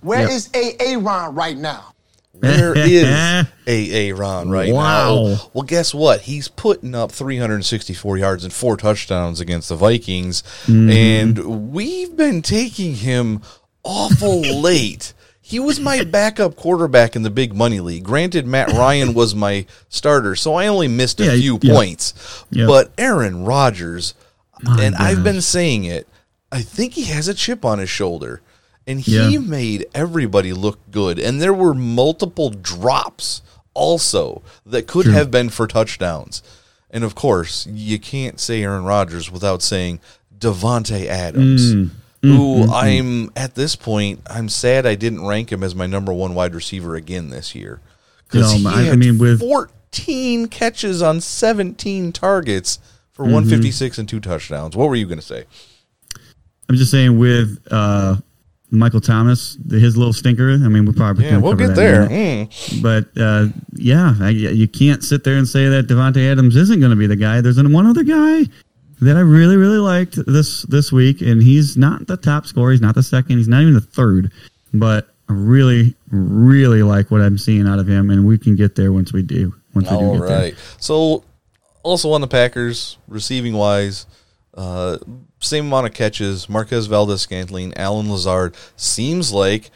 Where Yep. is AA Ron right now? Where is AA Ron right Wow. now? Well, guess what? He's putting up 364 yards and four touchdowns against the Vikings, mm-hmm. and we've been taking him awful late. He was my backup quarterback in the big money league. Granted, Matt Ryan was my starter, so I only missed a Yeah, few yeah. points. Yeah. But Aaron Rodgers, My and I've been saying it, I think he has a chip on his shoulder. And he made everybody look good. And there were multiple drops also that could True. have been for touchdowns. And of course, you can't say Aaron Rodgers without saying Davante Adams, Mm. Who I'm at this point, I'm sad I didn't rank him as my number one wide receiver again this year. Because No, I- mean, with- 14 catches on 17 targets for Mm-hmm. 156 and two touchdowns. What were you going to say? I'm just saying with uh, Michael Thomas, his little stinker. I mean, we're probably yeah, we'll get there. Mm. But uh, yeah, I, you can't sit there and say that Davante Adams isn't going to be the guy. There's one other guy that I really, really liked this this week, and he's not the top scorer. He's not the second. He's not even the third. But I really, really like what I'm seeing out of him, and we can get there once we do. Once we do All get there. right. So, also on the Packers, receiving wise, uh, same amount of catches. Marquez Valdez Scantling, Allen Lazard. Seems like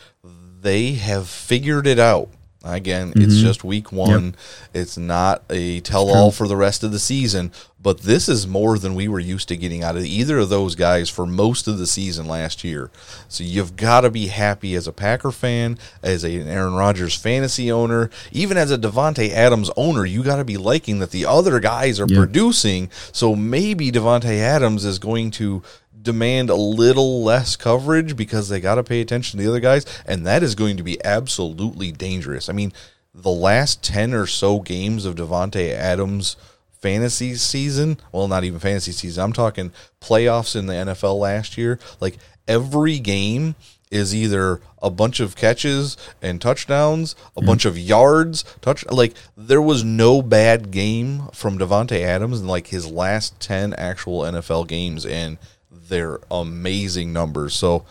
they have figured it out. Again, it's mm-hmm. just week one. It's not a tell all for the rest of the season, but this is more than we were used to getting out of either of those guys for most of the season last year. So you've got to be happy as a Packer fan, as a, an Aaron Rodgers fantasy owner, even as a Davante Adams owner. You got to be liking that the other guys are Yeah. producing. So maybe Davante Adams is going to demand a little less coverage because they got to pay attention to the other guys, and that is going to be absolutely dangerous. I mean, the last 10 or so games of Davante Adams fantasy season, well, not even fantasy season, I'm talking playoffs in the NFL last year, like every game is either a bunch of catches and touchdowns, a mm-hmm. bunch of yards, touch like there was no bad game from Davante Adams in like his last 10 actual NFL games and they're amazing numbers. So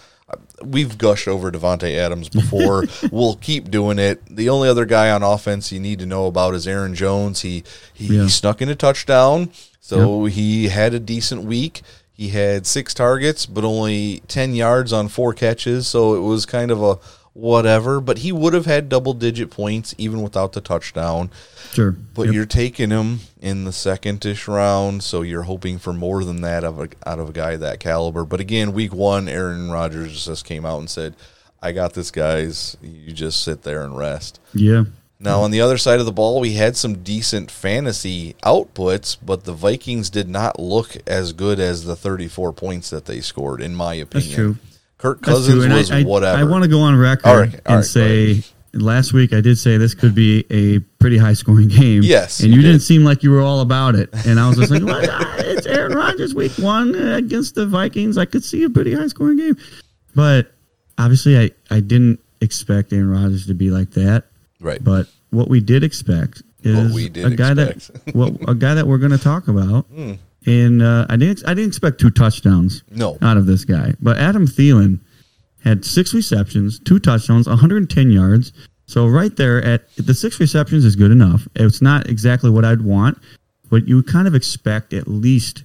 we've gushed over Davante Adams before. we'll keep doing it. The only other guy on offense you need to know about is Aaron Jones. He he, Yeah. he snuck in a touchdown, so he had a decent week. He had six targets, but only ten yards on four catches. So it was kind of a whatever. But he would have had double digit points even without the touchdown. Sure. But Yep. you're taking him in the second-ish round, so you're hoping for more than that of a, out of a guy that caliber. But again, week one, Aaron Rodgers just came out and said, "I got this, guys. You just sit there and rest." Yeah. Now, on the other side of the ball, we had some decent fantasy outputs, but the Vikings did not look as good as the 34 points that they scored, in my opinion. That's true. Kirk Cousins was I, I, whatever. I want to go on record All right, all and right, say last week I did say this could be a pretty high scoring game. Yes, And you you, did. didn't seem like you were all about it. And I was just like, what? Ah, it's Aaron Rodgers week one against the Vikings. I could see a pretty high scoring game. But obviously, I, I didn't expect Aaron Rodgers to be like that. right. But what we did expect is did a guy expect. that well, a guy that we're going to talk about. Hmm. And uh, I didn't I didn't expect two touchdowns No. out of this guy, but Adam Thielen had six receptions, two touchdowns, 110 yards. So right there at the six receptions is good enough. It's not exactly what I'd want, but you kind of expect at least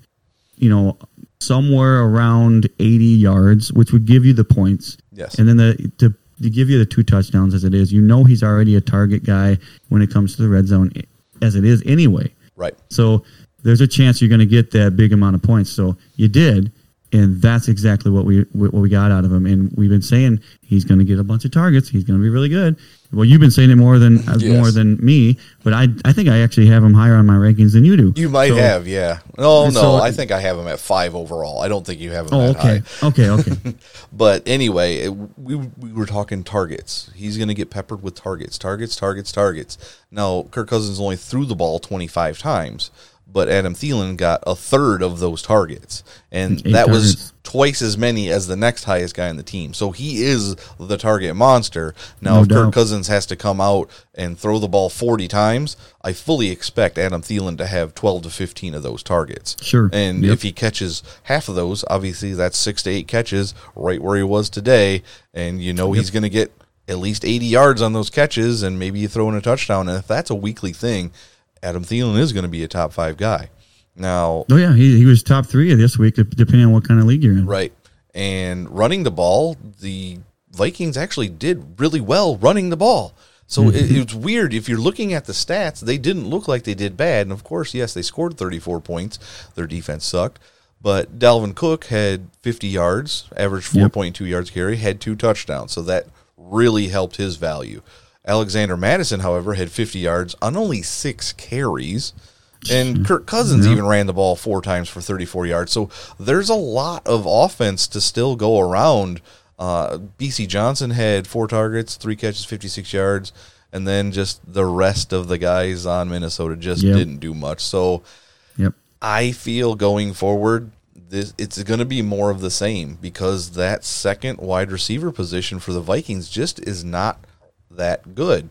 you know somewhere around 80 yards, which would give you the points. Yes. And then the to, to give you the two touchdowns as it is, you know he's already a target guy when it comes to the red zone as it is anyway. Right. So there's a chance you're going to get that big amount of points. So you did, and that's exactly what we what we got out of him. And we've been saying he's going to get a bunch of targets. He's going to be really good. Well, you've been saying it more than uh, Yes. more than me, but I I think I actually have him higher on my rankings than you do. You might So- have, yeah. Oh, no, so- I think I have him at five overall. I don't think you have him Oh, that high. okay, okay, okay. But anyway, it, we, we were talking targets. He's going to get peppered with targets, targets, targets, targets. Now, Kirk Cousins only threw the ball 25 times, but Adam Thielen got a third of those targets. And Eight that was twice as many as the next highest guy on the team. So he is the target monster. Now, No if Kirk. Cousins has to come out and throw the ball 40 times, I fully expect Adam Thielen to have 12 to 15 of those targets. Sure. And Yep. if he catches half of those, obviously that's six to eight catches right where he was today. And you know he's going to get at least 80 yards on those catches and maybe you throw in a touchdown. And if that's a weekly thing, Adam Thielen is going to be a top five guy. Now, Oh yeah, he, he was top three this week, depending on what kind of league you're in. right. And running the ball, the Vikings actually did really well running the ball. So mm-hmm. it, it's weird. If you're looking at the stats, they didn't look like they did bad. And of course, yes, they scored 34 points. Their defense sucked. But Dalvin Cook had 50 yards, averaged Yep. 4.2 yards carry, had two touchdowns. So that really helped his value. Alexander Mattison, however, had 50 yards on only six carries. And Kirk Cousins even ran the ball four times for 34 yards. So there's a lot of offense to still go around. Uh, Bisi Johnson had four targets, three catches, 56 yards. And then just the rest of the guys on Minnesota just Yep. didn't do much. So Yep. I feel going forward, this it's going to be more of the same because that second wide receiver position for the Vikings just is not that good.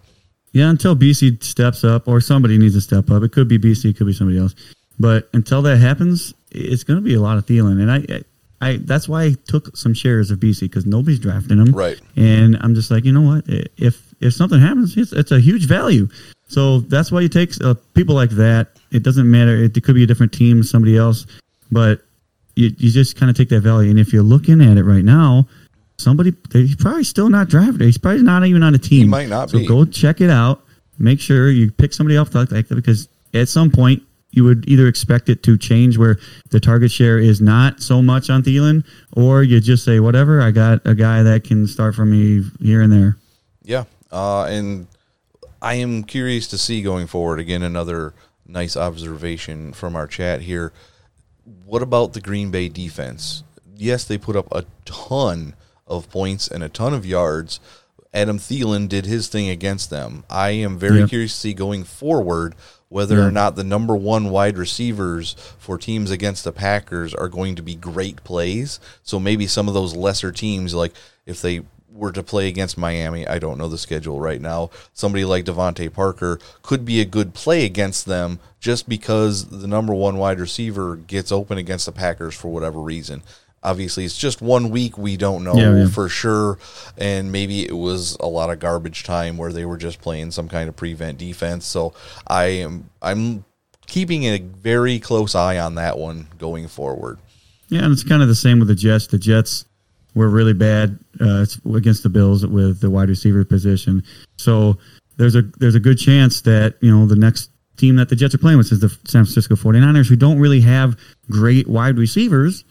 Yeah, until Bisi steps up, or somebody needs to step up. It could be Bisi, it could be somebody else. But until that happens, it's going to be a lot of Thielen, and I, I, that's why I took some shares of Bisi because nobody's drafting him, Right. And I'm just like, you know what? If if something happens, it's, it's a huge value. So that's why you take uh, people like that. It doesn't matter. It, it could be a different team, somebody else, but you, you just kind of take that value. And if you're looking at it right now, somebody he's probably still not drafted. He's probably not even on a team. He might not so be. go check it out. Make sure you pick somebody else like that because at some point you would either expect it to change where the target share is not so much on Thielen, or you just say whatever. I got a guy that can start for me here and there. Yeah, uh, and I am curious to see going forward. Again, another nice observation from our chat here. What about the Green Bay defense? Yes, they put up a ton of points and a ton of yards. Adam Thielen did his thing against them. I am very Yep. curious to see going forward whether Yeah. or not the number one wide receivers for teams against the Packers are going to be great plays. So maybe some of those lesser teams, like if they were to play against Miami, I don't know the schedule right now. Somebody like DeVante Parker could be a good play against them just because the number one wide receiver gets open against the Packers for whatever reason. Obviously, it's just one week. We don't know Yeah, yeah. for sure. And maybe it was a lot of garbage time where they were just playing some kind of prevent defense. So I am I'm keeping a very close eye on that one going forward. Yeah, and it's kind of the same with the Jets. The Jets were really bad uh, against the Bills with the wide receiver position. So there's a there's a good chance that you know the next team that the Jets are playing with is the San Francisco 49ers, who don't really have great wide receivers.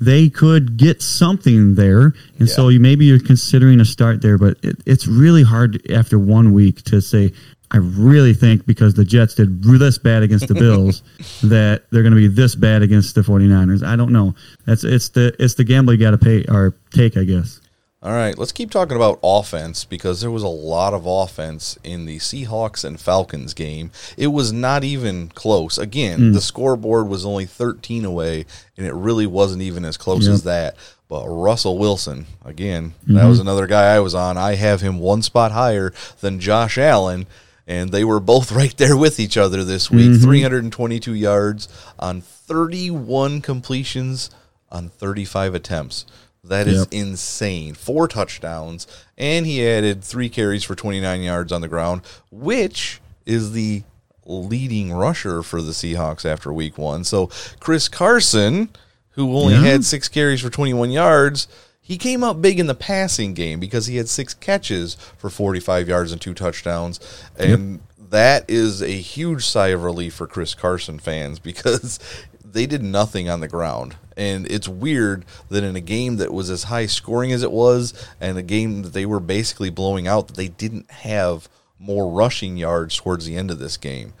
They could get something there, and so you maybe you're considering a start there, but it, it's really hard after one week to say. I really think because the Jets did this bad against the Bills that they're going to be this bad against the 49ers. I don't know. That's it's the it's the gamble you got to pay or take, I guess. All right, let's keep talking about offense because there was a lot of offense in the Seahawks and Falcons game. It was not even close. Again, hmm. the scoreboard was only 13 away, and it really wasn't even as close Yep. as that. But Russell Wilson, again, that mm-hmm. was another guy I was on. I have him one spot higher than Josh Allen, and they were both right there with each other this week mm-hmm. 322 yards on 31 completions on 35 attempts. That is Yep. insane. Four touchdowns, and he added three carries for 29 yards on the ground, which is the leading rusher for the Seahawks after week one. So Chris Carson, who only Yeah. had six carries for 21 yards, he came up big in the passing game because he had six catches for 45 yards and two touchdowns. And that is a huge sigh of relief for Chris Carson fans because they did nothing on the ground. And it's weird that in a game that was as high scoring as it was, and a game that they were basically blowing out, that they didn't have more rushing yards towards the end of this game.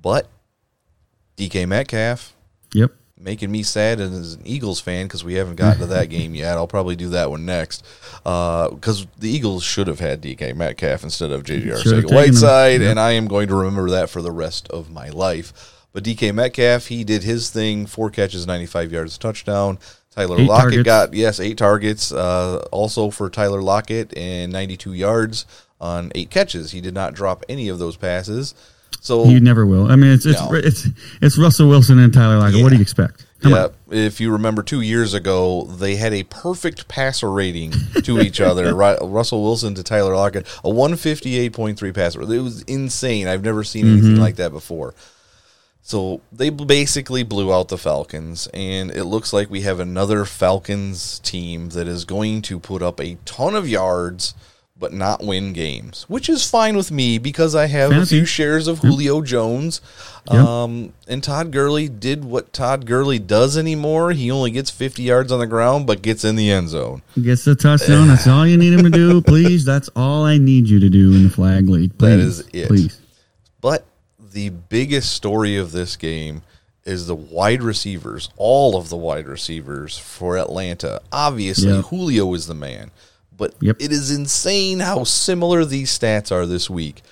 But DK Metcalf Yep. making me sad as an Eagles fan because we haven't gotten to that game yet. I'll probably do that one next uh, because the Eagles should have had DK Metcalf instead of JJ have Arcega. Whiteside, Yep. and I am going to remember that for the rest of my life. But DK Metcalf, he did his thing: four catches, ninety-five yards, touchdown. Tyler Eight Lockett targets. got yes, eight targets. Uh, also for Tyler Lockett and ninety-two yards on eight catches. He did not drop any of those passes. So He never will. I mean, it's it's No. it's, it's Russell Wilson and Tyler Lockett. What do you expect? Come yeah, on. if you remember two years ago, they had a perfect passer rating to each other. Russell Wilson to Tyler Lockett, a 158.3 passer. It was insane. I've never seen anything Mm-hmm. like that before. So they basically blew out the Falcons, and it looks like we have another Falcons team that is going to put up a ton of yards but not win games, which is fine with me because I have a few shares of Julio Jones. Yep. Um, and Todd Gurley did what Todd Gurley does anymore. He only gets 50 yards on the ground, but gets in the end zone. Gets the touchdown. That's all you need him to do. Please. That's all I need you to do in the flag league. Please. That is it. Please. The biggest story of this game is the wide receivers, all of the wide receivers for Atlanta. Obviously. Julio is the man, but Yep. it is insane how similar these stats are this week.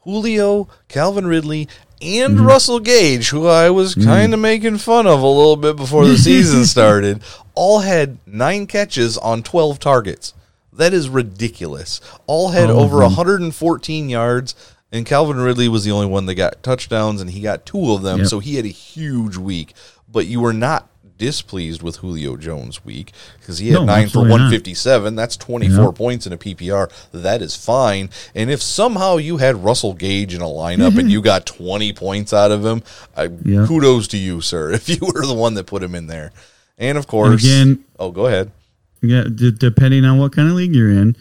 Julio, Calvin Ridley, and Mm-hmm. Russell Gage, who I was kind of making fun of a little bit before the season started, all had nine catches on 12 targets. That is ridiculous. All had of over them. 114 yards, and Calvin Ridley was the only one that got touchdowns, and he got two of them, Yep. so he had a huge week. But you were not displeased with Julio Jones' week because he had No, nine for absolutely not. 157. That's 24 Yeah. points in a PPR. That is fine. And if somehow you had Russell Gage in a lineup and you got 20 points out of him, I, Yeah. kudos to you, sir, if you were the one that put him in there. And of course, again- oh, go ahead. Yeah, d- depending on what kind of league you're in,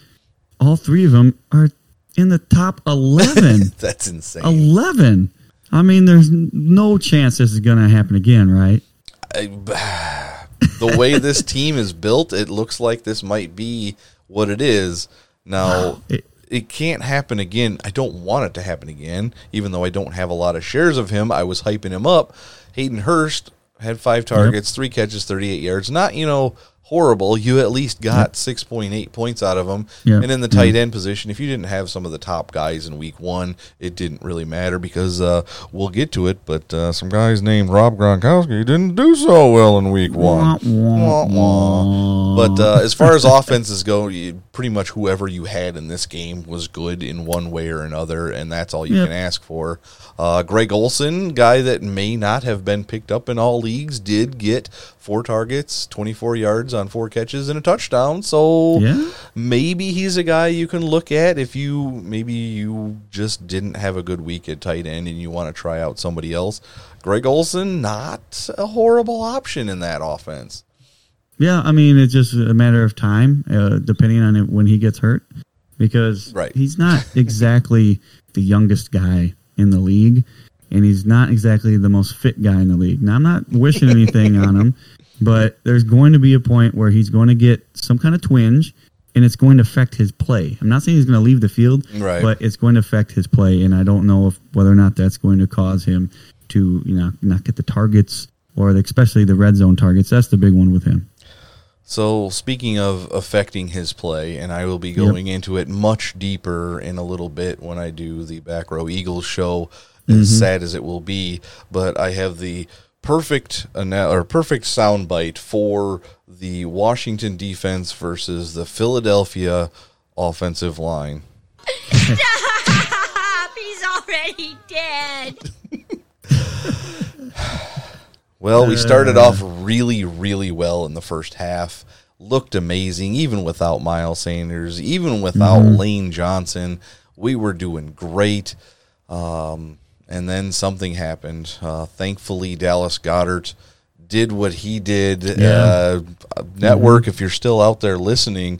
all three of them are in the top 11. That's insane. 11. I mean, there's no chance this is going to happen again, right? the way this team is built, it looks like this might be what it is. Now, It- it, can't happen again. I don't want it to happen again, even though I don't have a lot of shares of him. I was hyping him up. Hayden Hurst had five targets, three catches, 38 yards. Not, you know, horrible. You at least got 6.8 points out of them. Yep. And in the tight end position, if you didn't have some of the top guys in week one, it didn't really matter because uh, we'll get to it. But uh, some guys named Rob Gronkowski didn't do so well in week one. Wah, wah. But uh, as far as offenses go, you, pretty much whoever you had in this game was good in one way or another, and that's all you Yep. can ask for. Uh, Greg Olsen, guy that may not have been picked up in all leagues, did get four targets, 24 yards on four catches, and a touchdown. So Yeah. maybe he's a guy you can look at if you maybe you just didn't have a good week at tight end and you want to try out somebody else. Greg Olsen, not a horrible option in that offense. Yeah, I mean, it's just a matter of time, uh, depending on it when he gets hurt, because Right. he's not exactly the youngest guy in the league, and he's not exactly the most fit guy in the league. Now, I'm not wishing anything on him, but there's going to be a point where he's going to get some kind of twinge, and it's going to affect his play. I'm not saying he's going to leave the field, Right. but it's going to affect his play, and I don't know if whether or not that's going to cause him to, you know, not get the targets or the, especially the red zone targets. That's the big one with him. So, speaking of affecting his play, and I will be going into it much deeper in a little bit when I do the Back Row Eagles show, as mm-hmm. sad as it will be. But I have the perfect ana- or perfect soundbite for the Washington defense versus the Philadelphia offensive line. Stop! He's already dead. Well, we started off really, really well in the first half. Looked amazing, even without Miles Sanders, even without Lane Johnson. We were doing great. Um, and then something happened. Uh, thankfully, Dallas Goedert did what he did. Uh, network, if you're still out there listening,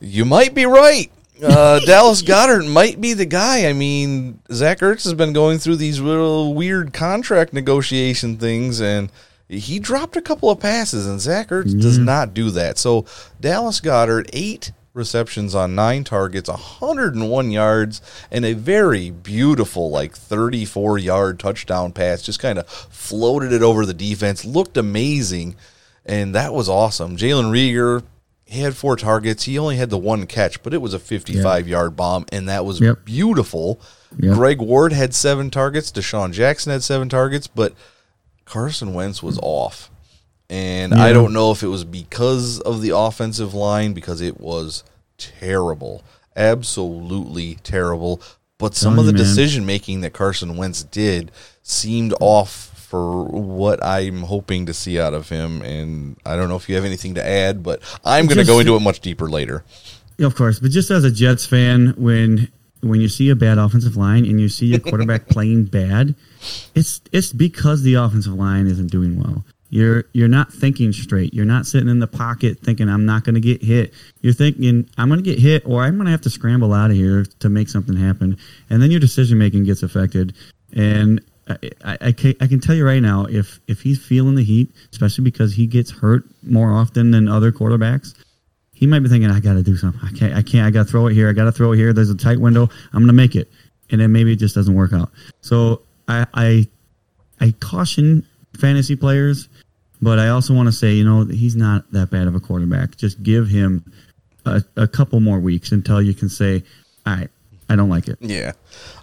you might be right. Uh, Dallas Goedert might be the guy. I mean, Zach Ertz has been going through these little weird contract negotiation things, and he dropped a couple of passes, and Zach Ertz does not do that. So Dallas Goedert, eight receptions on nine targets, 101 yards, and a very beautiful, like 34 yard touchdown pass. Just kind of floated it over the defense. Looked amazing, and that was awesome. Jalen Reagor, he had four targets. He only had the one catch, but it was a 55 yard bomb, and that was Yep. beautiful. Yep. Greg Ward had seven targets. DeSean Jackson had seven targets, but Carson Wentz was off. And I don't know if it was because of the offensive line, because it was terrible. Absolutely terrible. But some of the man. decision making that Carson Wentz did seemed off for what I'm hoping to see out of him. And I don't know if you have anything to add, but I'm going to go into it much deeper later. Of course, but just as a Jets fan, when when you see a bad offensive line and you see a quarterback playing bad, it's it's because the offensive line isn't doing well. You're you're not thinking straight. You're not sitting in the pocket thinking I'm not going to get hit. You're thinking I'm going to get hit or I'm going to have to scramble out of here to make something happen, and then your decision making gets affected. And I, I, I, can, I can tell you right now, if if he's feeling the heat, especially because he gets hurt more often than other quarterbacks, he might be thinking, I got to do something. I can't, I can't, I got to throw it here. I got to throw it here. There's a tight window. I'm going to make it. And then maybe it just doesn't work out. So I, I, I caution fantasy players, but I also want to say, you know, he's not that bad of a quarterback. Just give him a, a couple more weeks until you can say, all right, I don't like it. Yeah.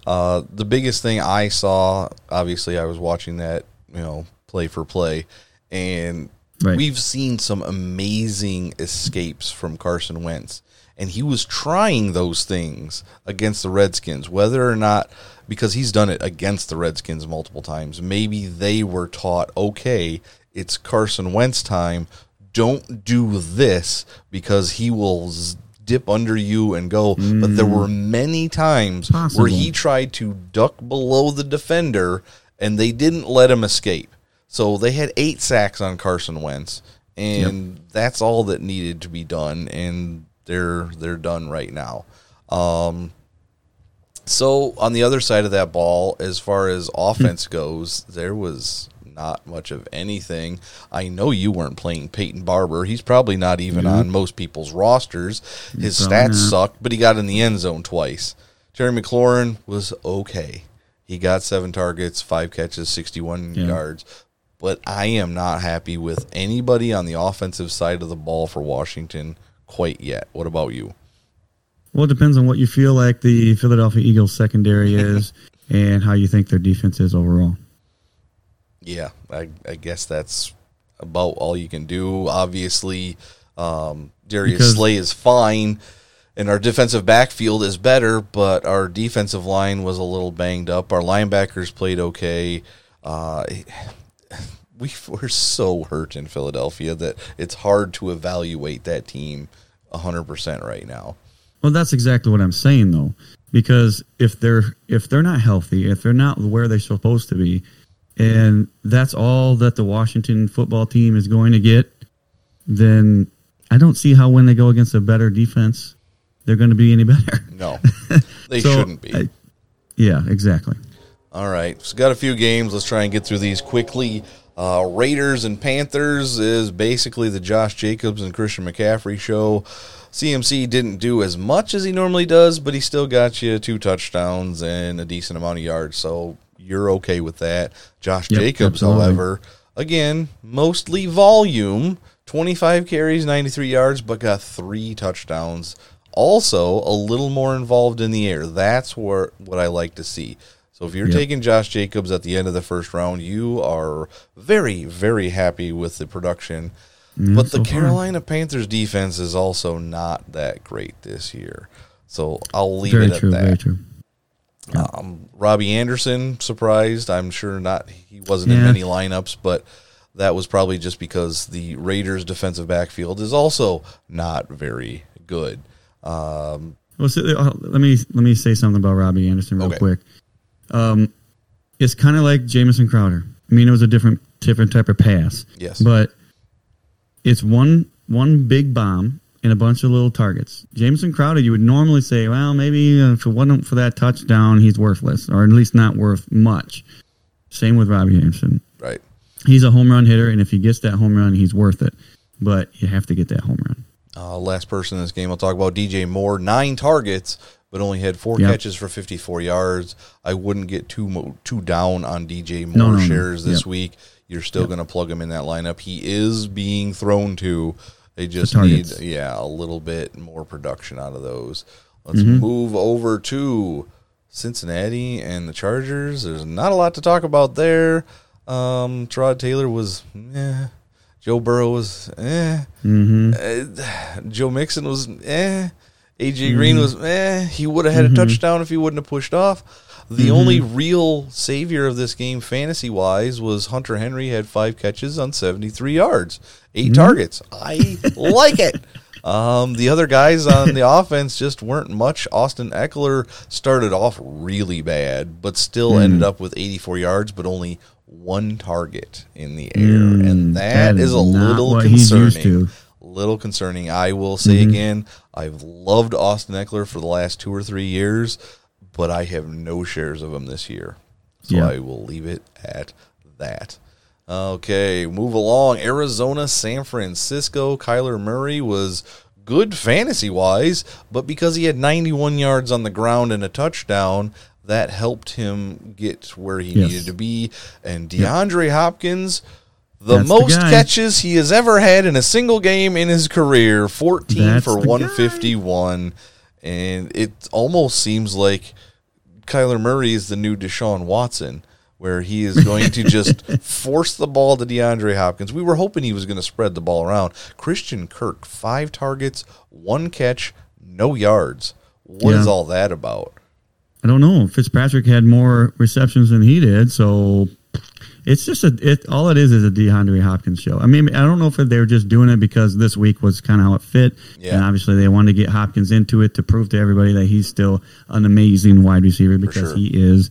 Uh, the biggest thing I saw, obviously, I was watching that, you know, play for play, and Right. we've seen some amazing escapes from Carson Wentz. And he was trying those things against the Redskins, whether or not, because he's done it against the Redskins multiple times, maybe they were taught, okay, it's Carson Wentz time. Don't do this because he will z- dip under you and go. But there were many times Possible. where he tried to duck below the defender and they didn't let him escape. So they had eight sacks on Carson Wentz, and that's all that needed to be done, and they're they're done right now. Um, so on the other side of that ball, as far as offense goes, there was not much of anything. I know you weren't playing Peyton Barber. He's probably not even on most people's rosters. His Probably stats sucked, but he got in the end zone twice. Terry McLaurin was okay. He got seven targets, five catches, 61 Yeah. yards. But I am not happy with anybody on the offensive side of the ball for Washington quite yet. What about you? Well, it depends on what you feel like the Philadelphia Eagles secondary is and how you think their defense is overall. Yeah, I, I guess that's about all you can do. Obviously, um, Darius Because- Slay is fine, and our defensive backfield is better, but our defensive line was a little banged up. Our linebackers played okay. Uh, we were so hurt in Philadelphia that it's hard to evaluate that team 100% right now. Well, that's exactly what I'm saying though, because if they're if they're not healthy, if they're not where they're supposed to be, and that's all that the Washington football team is going to get, then I don't see how when they go against a better defense, they're going to be any better. No, they So, shouldn't be. I- yeah, exactly. All right, so got a few games. Let's try and get through these quickly. Uh, Raiders and Panthers is basically the Josh Jacobs and Christian McCaffrey show. CMC didn't do as much as he normally does, but he still got you two touchdowns and a decent amount of yards. So you're okay with that. Josh Yep, Jacobs, absolutely. however, again, mostly volume 25 carries, 93 yards, but got three touchdowns. Also, a little more involved in the air. That's where, what I like to see. So if you're Yep. taking Josh Jacobs at the end of the first round, you are very, very happy with the production. Mm-hmm. but the so far. Carolina Panthers defense is also not that great this year. So I'll leave Very it at true. that. Um, Robbie Anderson surprised. I'm sure not. He wasn't in Yeah. many lineups, but that was probably just because the Raiders' defensive backfield is also not very good. Um, Well, so, uh, let me let me say something about Robbie Anderson real Okay. quick. Um, it's kind of like Jamison Crowder. I mean, it was a different different type of pass. Yes. but it's one one big bomb and a bunch of little targets. Jamison Crowder, you would normally say, well, maybe uh, if it wasn't for that touchdown, he's worthless, or at least not worth much. Same with Robbie Anderson. right. He's a home run hitter, and if he gets that home run, he's worth it. But you have to get that home run. Uh, last person in this game, I'll talk about DJ Moore. Nine targets, but only had four Yep. catches for 54 yards. I wouldn't get too mo- too down on DJ Moore No, no, no. shares this Yep. week. You're still going to plug him in that lineup. He is being thrown to. They just need, yeah, a little bit more production out of those. Let's Mm-hmm. move over to Cincinnati and the Chargers. There's not a lot to talk about there. Um, Tyrod Taylor was, eh. Joe Burrow was, eh. Uh, Joe Mixon was eh. AJ Green was eh. He would have had a touchdown if he wouldn't have pushed off. The only real savior of this game, fantasy wise, was Hunter Henry. Had five catches on seventy three yards, 8 targets. I like it. Um, the other guys on the offense just weren't much. Austin Ekeler started off really bad, but still ended up with 84 yards, but only one target in the air, and that that is is a little concerning. Little concerning. I will say again, I've loved Austin Ekeler for the last two or three years, but I have no shares of him this year, so Yeah. I will leave it at that. Okay, move along. Arizona, San Francisco. Kyler Murray was good fantasy wise, but because he had 91 yards on the ground and a touchdown, that helped him get where he Yes. needed to be. And DeAndre Hopkins, the That's most guy. catches he has ever had in a single game in his career 14 That's for the guy. 151. And it almost seems like Kyler Murray is the new Deshaun Watson, where he is going to just force the ball to DeAndre Hopkins. We were hoping he was going to spread the ball around. Christian Kirk, five targets, one catch, no yards. What is Yeah. all that about? I don't know. Fitzpatrick had more receptions than he did, so it's just a it. All it is is a DeAndre Hopkins show. I mean, I don't know if they're just doing it because this week was kind of how it fit, Yeah. and obviously they wanted to get Hopkins into it to prove to everybody that he's still an amazing wide receiver because sure. he is.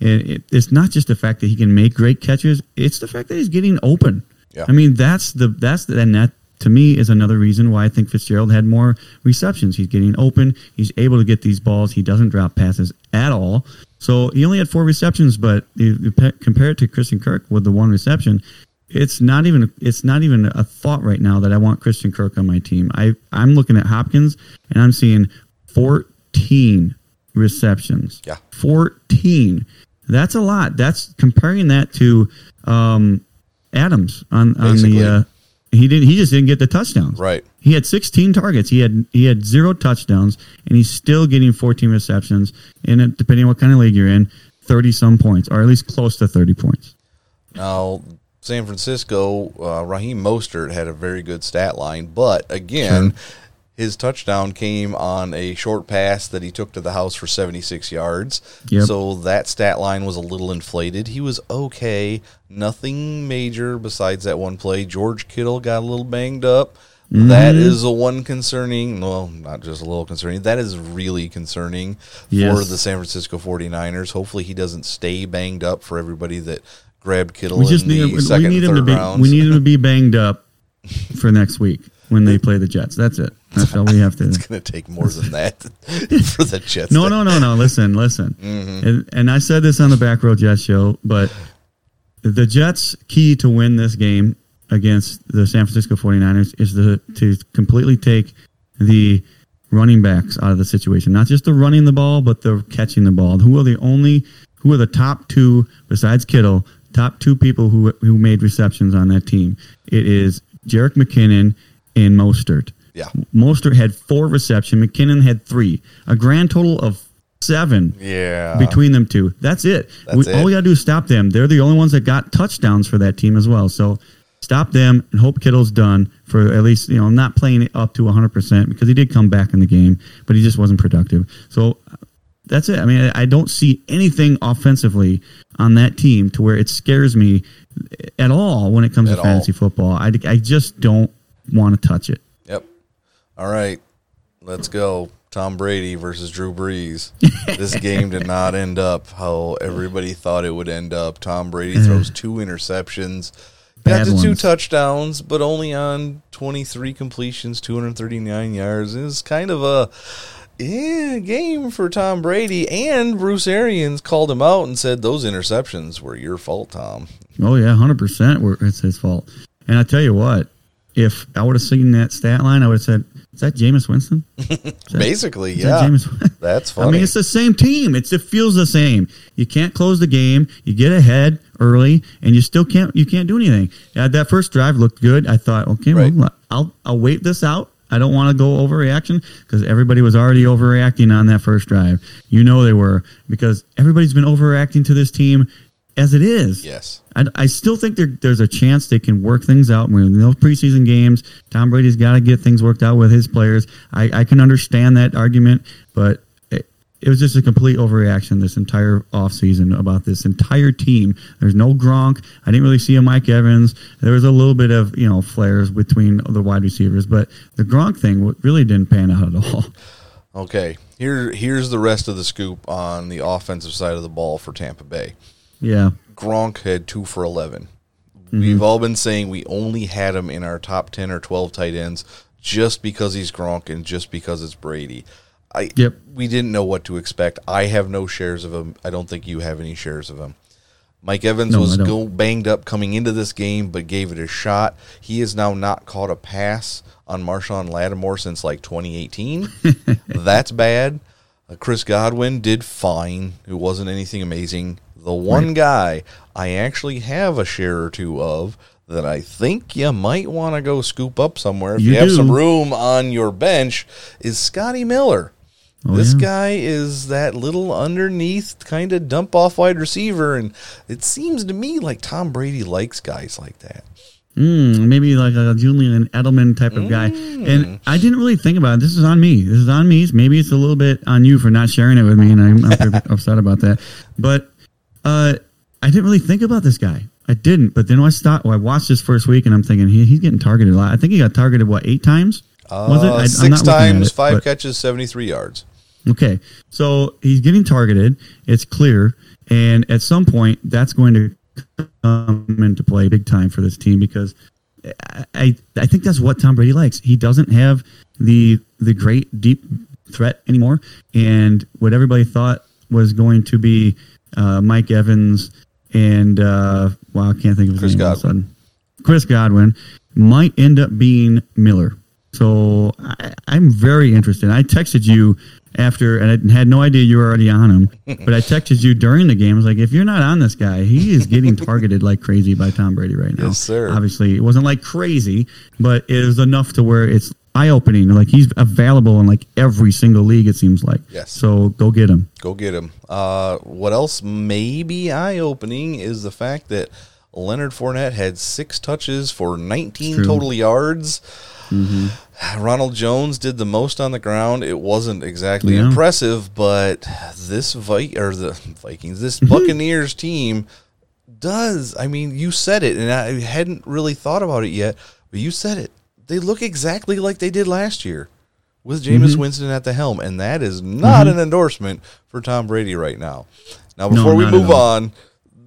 And it, it's not just the fact that he can make great catches; it's the fact that he's getting open. Yeah. I mean, that's the that's the, and that to me is another reason why I think Fitzgerald had more receptions. He's getting open. He's able to get these balls. He doesn't drop passes at all. So he only had four receptions, but you, you pe- compare it to Christian Kirk with the one reception. It's not even it's not even a thought right now that I want Christian Kirk on my team. I I'm looking at Hopkins and I'm seeing 14 receptions. Yeah. 14. That's a lot. That's comparing that to um, Adams on on Basically. the uh, he didn't he just didn't get the touchdowns. Right. He had 16 targets. He had he had zero touchdowns, and he's still getting 14 receptions. And it, depending on what kind of league you're in, 30 some points, or at least close to 30 points. Now, San Francisco, uh, Raheem Mostert had a very good stat line, but again, his touchdown came on a short pass that he took to the house for 76 yards. Yep. So that stat line was a little inflated. He was okay, nothing major besides that one play. George Kittle got a little banged up. Mm-hmm. That is a one concerning, well, not just a little concerning. That is really concerning for the San Francisco 49ers. Hopefully he doesn't stay banged up for everybody that grabbed Kittle We just in the need we need him to be rounds. we need him to be banged up for next week when they play the Jets. That's it. That's all we have to. it's going to take more than that for the Jets. No, no, no, no. Listen, listen. Mm-hmm. And, and I said this on the Back Row Jets show, but the Jets' key to win this game against the San Francisco 49ers is to, to completely take the running backs out of the situation. Not just the running the ball, but the catching the ball. Who are the only, who are the top two, besides Kittle, top two people who, who made receptions on that team? It is Jerick McKinnon and Mostert. Yeah. Mostert had four reception. McKinnon had three. A grand total of seven Yeah. between them two. That's it. That's we, it. All we got to do is stop them. They're the only ones that got touchdowns for that team as well. So stop them and hope Kittle's done for at least, you know, not playing up to 100% because he did come back in the game, but he just wasn't productive. So that's it. I mean, I I don't see anything offensively on that team to where it scares me at all when it comes At to fantasy all. football. I, I just don't want to touch it. Yep. All right. Let's go. Tom Brady versus Drew Brees. this game did not end up how everybody thought it would end up. Tom Brady throws two interceptions. Got two touchdowns, but only on 23 completions, 239 yards. It was kind of a yeah, game for Tom Brady. And Bruce Arians called him out and said, Those interceptions were your fault, Tom. Oh yeah, hundred percent. It's his fault. And I tell you what, if I would have seen that stat line, I would have said, "Is that Jameis Winston?" That- Basically, yeah. that? That's funny. I mean, it's the same team. It's it feels the same. You can't close the game. You get ahead early, and you still can't. You can't do anything. Yeah, that first drive looked good. I thought, okay, Right. well, I'll I'll wait this out. I don't want to go overreaction because everybody was already overreacting on that first drive. You know they were because everybody's been overreacting to this team as it is. yes. I, I still think there, there's a chance they can work things out. We're in no preseason games. Tom Brady's got to get things worked out with his players. I, I can understand that argument, but it, it was just a complete overreaction this entire offseason about this entire team. There's no Gronk. I didn't really see a Mike Evans. There was a little bit of you know flares between the wide receivers, but the Gronk thing really didn't pan out at all. Okay, here here's the rest of the scoop on the offensive side of the ball for Tampa Bay. Yeah, Gronk had two for 11. Mm-hmm. We've all been saying we only had him in our top 10 or 12 tight ends just because he's Gronk and just because it's Brady. I Yep. we didn't know what to expect. I have no shares of him. I don't think you have any shares of him. Mike Evans No, was go banged up coming into this game, but gave it a shot. He has now not caught a pass on Marshon Lattimore since like 2018. That's bad. Uh, Chris Godwin did fine. It wasn't anything amazing. The one guy I actually have a share or two of that I think you might want to go scoop up somewhere if you, You have some room on your bench is Scotty Miller. Oh, this yeah. guy is that little underneath kind of dump off wide receiver, and it seems to me like Tom Brady likes guys like that. mm, maybe like a Julian Edelman type of guy. Mm. And I didn't really think about it. This is on me. This is on me. Maybe it's a little bit on you for not sharing it with me, and I'm upset about that. But uh, I didn't really think about this guy. I didn't. But then I stopped. Well, I watched this first week, and I'm thinking he, he's getting targeted a lot. I think he got targeted what eight times. Was it? Uh, I, six times, it, five but- catches, 73 yards. Okay, so he's getting targeted. It's clear, and at some point, that's going to come into play big time for this team because I I, I think that's what Tom Brady likes. He doesn't have the the great deep threat anymore, and what everybody thought was going to be uh, Mike Evans and uh, wow, I can't think of his Chris name. all of a Godwin. sudden. Chris Godwin might end up being Miller. So I, I'm very interested. I texted you after, and I had no idea you were already on him, but I texted you during the game. I was like, if you're not on this guy, he is getting targeted like crazy by Tom Brady right now. Yes, sir. Obviously, it wasn't like crazy, but it was enough to where it's eye opening. Like he's available in like every single league, it seems like. Yes. So go get him. Go get him. Uh, what else may be eye opening is the fact that Leonard Fournette had six touches for 19 total yards. Ronald Jones did the most on the ground. It wasn't exactly Yeah. impressive, but this Vi- or the Vikings, this Buccaneers team does. I mean, you said it, and I hadn't really thought about it yet, but you said it. They look exactly like they did last year with Jameis Winston at the helm, and that is not an endorsement for Tom Brady right now. Now, No, before we move on,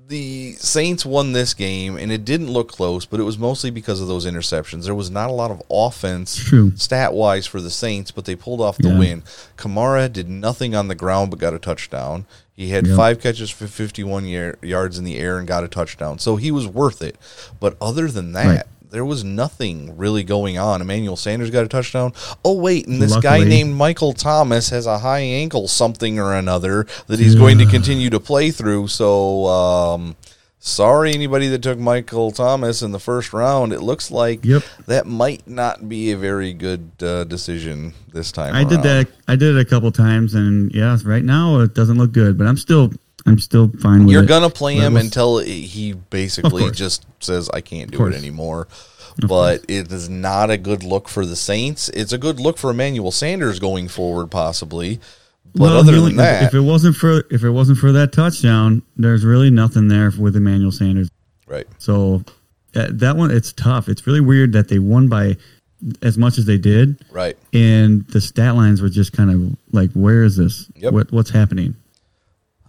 the Saints won this game, and it didn't look close, but it was mostly because of those interceptions. There was not a lot of offense stat wise for the Saints, but they pulled off the Yeah. win. Kamara did nothing on the ground but got a touchdown. He had Yep. five catches for 51 yar- yards in the air and got a touchdown. So he was worth it. But other than that, Right. There was nothing really going on. Emmanuel Sanders got a touchdown. Oh, wait, and this guy named Michael Thomas has a high ankle something or another that he's going to continue to play through. So, um, sorry, anybody that took Michael Thomas in the first round. It looks like Yep. that might not be a very good uh, decision this time. I did that. I did it a couple times, and yeah, right now it doesn't look good. But I'm still, I'm still fine with You're it. gonna play him until he basically course. just says, "I can't do it anymore." But it is not a good look for the Saints. It's a good look for Emmanuel Sanders going forward, possibly. But Well, other he than that, if it wasn't for if it wasn't for that touchdown, there's really nothing there with Emmanuel Sanders. right? So uh, that one, it's tough. It's really weird that they won by as much as they did, Right. and the stat lines were just kind of like, "Where is this? Yep. What what's happening?"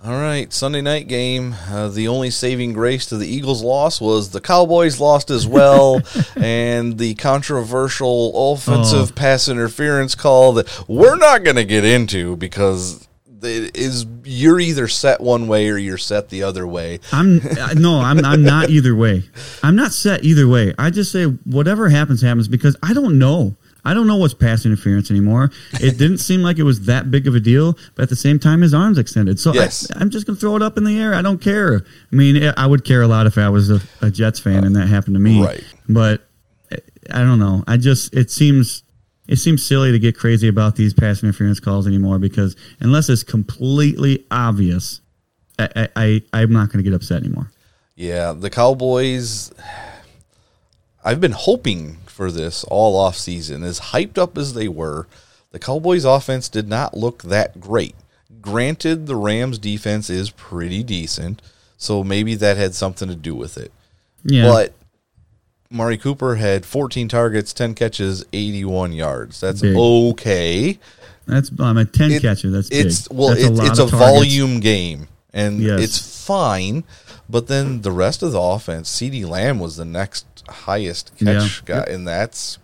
All right, Sunday night game. Uh, the only saving grace to the Eagles' loss was the Cowboys lost as well, and the controversial offensive Oh. pass interference call that we're not going to get into because it is you're either set one way or you're set the other way. I'm uh, no, I'm I'm not either way. I'm not set either way. I just say whatever happens happens because I don't know. I don't know what's pass interference anymore. It didn't seem like it was that big of a deal, but at the same time, his arms extended. So Yes. I, I'm just gonna throw it up in the air. I don't care. I mean, I would care a lot if I was a, a Jets fan and that happened to me. Right. But I don't know. I just it seems it seems silly to get crazy about these pass interference calls anymore because unless it's completely obvious, I, I, I I'm not going to get upset anymore. Yeah, the Cowboys. I've been hoping for this all off season. As hyped up as they were, the Cowboys' offense did not look that great. Granted, the Rams' defense is pretty decent, so maybe that had something to do with it. Yeah, But Mari Cooper had 14 targets, 10 catches, 81 yards. That's Big. okay. that's I'm a ten It- catcher. That's it's big. well, That's it, lot it's a targets. volume game, and Yes. it's fine. But then the rest of the offense, CeeDee Lamb was the next highest catch Yeah. guy, and that's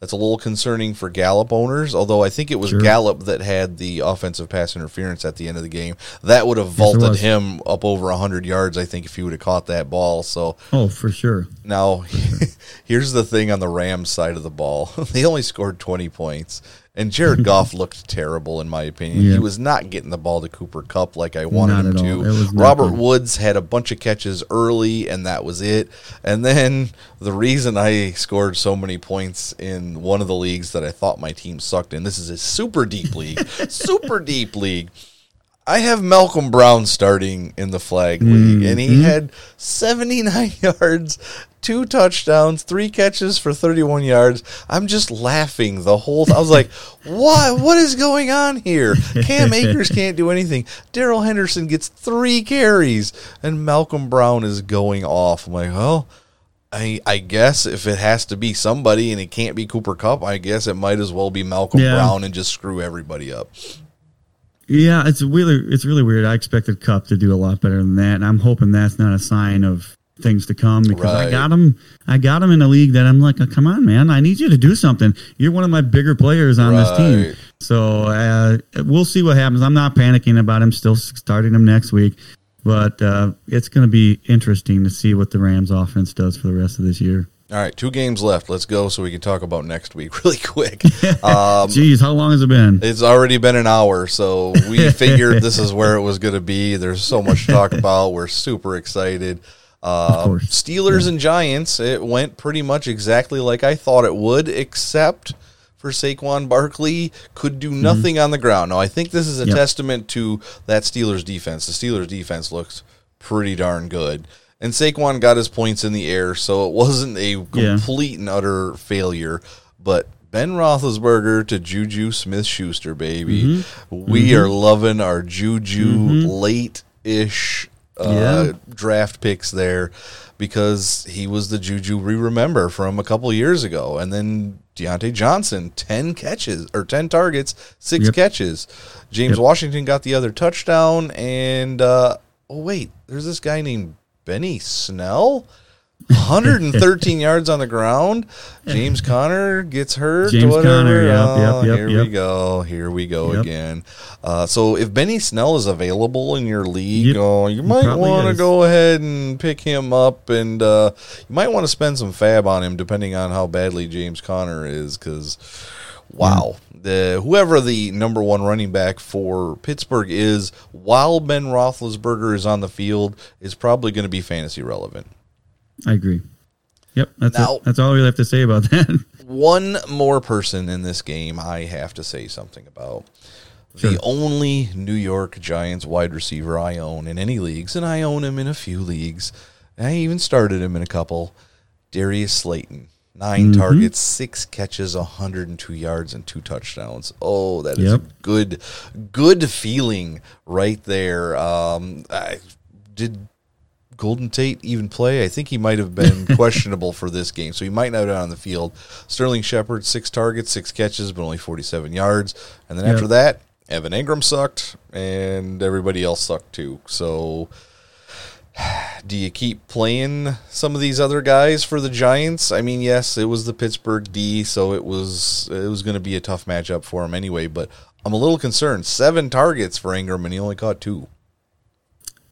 that's a little concerning for Gallup owners. Although I think it was Sure. Gallup that had the offensive pass interference at the end of the game. That would have vaulted was. him up over hundred yards, I think, if he would have caught that ball. So Oh, for sure. now, here's the thing on the Rams side of the ball. they only scored 20 points, and Jared Goff looked terrible, in my opinion. He was not getting the ball to Cooper Kupp like I wanted him to. all. It was not Robert. Woods had a bunch of catches early, and that was it. And then the reason I scored so many points in one of the leagues that I thought my team sucked in, this is a super deep league, super deep league. I have Malcolm Brown starting in the flag league, and he mm-hmm. had 79 yards, two touchdowns, three catches for 31 yards. I'm just laughing the whole time. I was like, what? What is going on here? Cam Akers can't do anything. Darrell Henderson gets three carries, and Malcolm Brown is going off. I'm like, well, I, I guess if it has to be somebody and it can't be Cooper Kupp, I guess it might as well be Malcolm Yeah. Brown and just screw everybody up. Yeah, it's really it's really weird. I expected Kupp to do a lot better than that, and I'm hoping that's not a sign of things to come because Right. I got him. I got him in a league that I'm like, oh, come on, man, I need you to do something. You're one of my bigger players on this team, so uh, we'll see what happens. I'm not panicking about him. Still starting him next week, but uh, it's going to be interesting to see what the Rams offense does for the rest of this year. All right, two games left. Let's go so we can talk about next week really quick. Um, Jeez, how long has it been? it's already been an hour, so we figured this is where it was going to be. There's so much to talk about. We're super excited. Uh, course. Steelers and Giants, it went pretty much exactly like I thought it would, except for Saquon Barkley could do nothing on the ground. Now, I think this is a Mm-hmm. Yep. testament to that Steelers defense. The Steelers defense looks pretty darn good. And Saquon got his points in the air, so it wasn't a complete and utter failure. But Ben Roethlisberger to Juju Smith Schuster, baby. Mm-hmm. We are loving our Juju late ish uh, Yeah. draft picks there because he was the Juju we remember from a couple years ago. And then Diontae Johnson, 10 catches or 10 targets, six Yep. catches. James Yep. Washington got the other touchdown. And, uh, oh, wait, there's this guy named Benny Snell. 113 yards on the ground. James Conner gets hurt. James whatever. Conner, yep, yep, Oh, yep, Here we go. Here we go again. Uh, so if Benny Snell is available in your league, oh, you might want to go ahead and pick him up, and uh, you might want to spend some fab on him, depending on how badly James Conner is. Because, wow, the whoever the number one running back for Pittsburgh is, while Ben Roethlisberger is on the field, is probably going to be fantasy relevant. I agree. Yep, that's Now- it. That's all we have to say about that. one more person in this game I have to say something about. The only New York Giants wide receiver I own in any leagues, and I own him in a few leagues. I even started him in a couple. Darius Slayton. 9 Mm-hmm. targets, six catches, 102 yards, and two touchdowns. Oh, that is Yep. a good, good feeling right there. Um, I did Golden Tate even play? I think he might have been questionable for this game, so he might not have been on the field. Sterling Shepard, six targets, six catches, but only 47 yards. And then Yep. after that, Evan Engram sucked, and everybody else sucked too. So, do you keep playing some of these other guys for the Giants? I mean, yes, it was the Pittsburgh D, so it was it was going to be a tough matchup for him anyway. But I'm a little concerned. Seven targets for Engram, and he only caught two.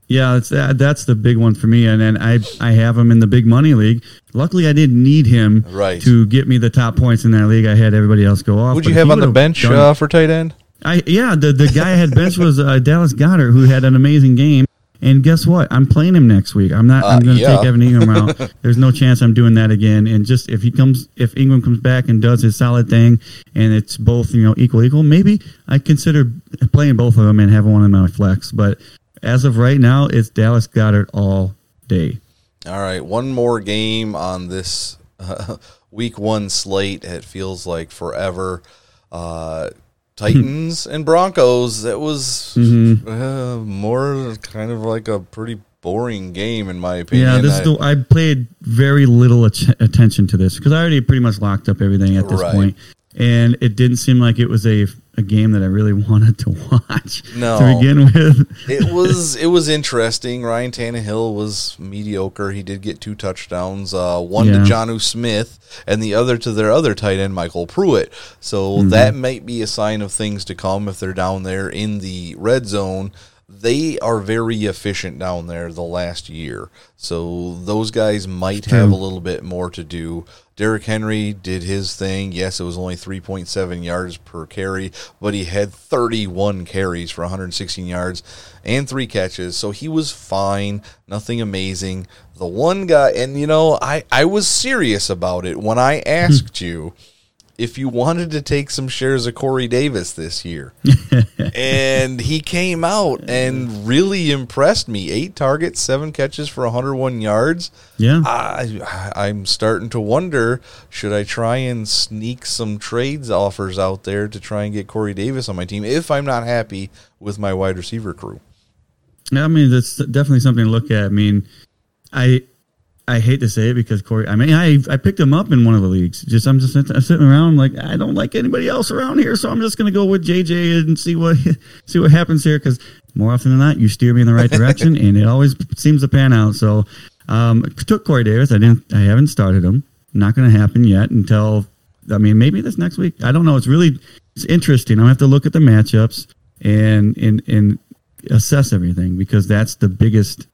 Yeah, it's that. That's the big one for me, and then I I have him in the big money league. Luckily, I didn't need him Right. to get me the top points in that league. I had everybody else go off. Would you have on the bench done- uh, for tight end? I yeah, the the guy I had bench was uh, Dallas Goedert, who had an amazing game. And guess what? I'm playing him next week. I'm not. I'm Uh, going to yeah. take Evan Engram out. There's no chance I'm doing that again. And just if he comes, if Engram comes back and does his solid thing, and it's both you know equal equal, maybe I consider playing both of them and having one in my flex. But as of right now, it's Dallas Goedert all day. All right, one more game on this uh, week one slate. It feels like forever. Uh, Titans and Broncos. That was uh, more kind of like a pretty boring game, in my opinion. Yeah, this I- is the, I played very little at- attention to this because I already pretty much locked up everything at this Right. point, and it didn't seem like it was a a game that I really wanted to watch No. to begin with. it was it was interesting. Ryan Tannehill was mediocre. He did get two touchdowns, uh, one Yeah. to Jonnu Smith and the other to their other tight end, MyCole Pruitt. So Mm-hmm. that might be a sign of things to come if they're down there in the red zone. They are very efficient down there the last year. So those guys might have a little bit more to do. Derrick Henry did his thing. Yes, it was only 3.7 yards per carry, but he had 31 carries for 116 yards and three catches. So he was fine. Nothing amazing. The one guy, and you know, I, I was serious about it when I hmm. asked you if you wanted to take some shares of Corey Davis this year. and he came out and really impressed me. Eight targets, seven catches for 101 yards. Yeah. I, I'm starting to wonder should I try and sneak some trades offers out there to try and get Corey Davis on my team if I'm not happy with my wide receiver crew? Yeah, I mean, that's definitely something to look at. I mean, I I hate to say it because Corey. I mean, I I picked him up in one of the leagues. Just I'm just I'm sitting around like I don't like anybody else around here, so I'm just going to go with JJ and see what see what happens here. Because more often than not, you steer me in the right direction, and it always seems to pan out. So, um, took Corey Davis. I didn't. I haven't started him. Not going to happen yet until. I mean, maybe this next week. I don't know. It's really it's interesting. I have to look at the matchups and and and assess everything because that's the biggest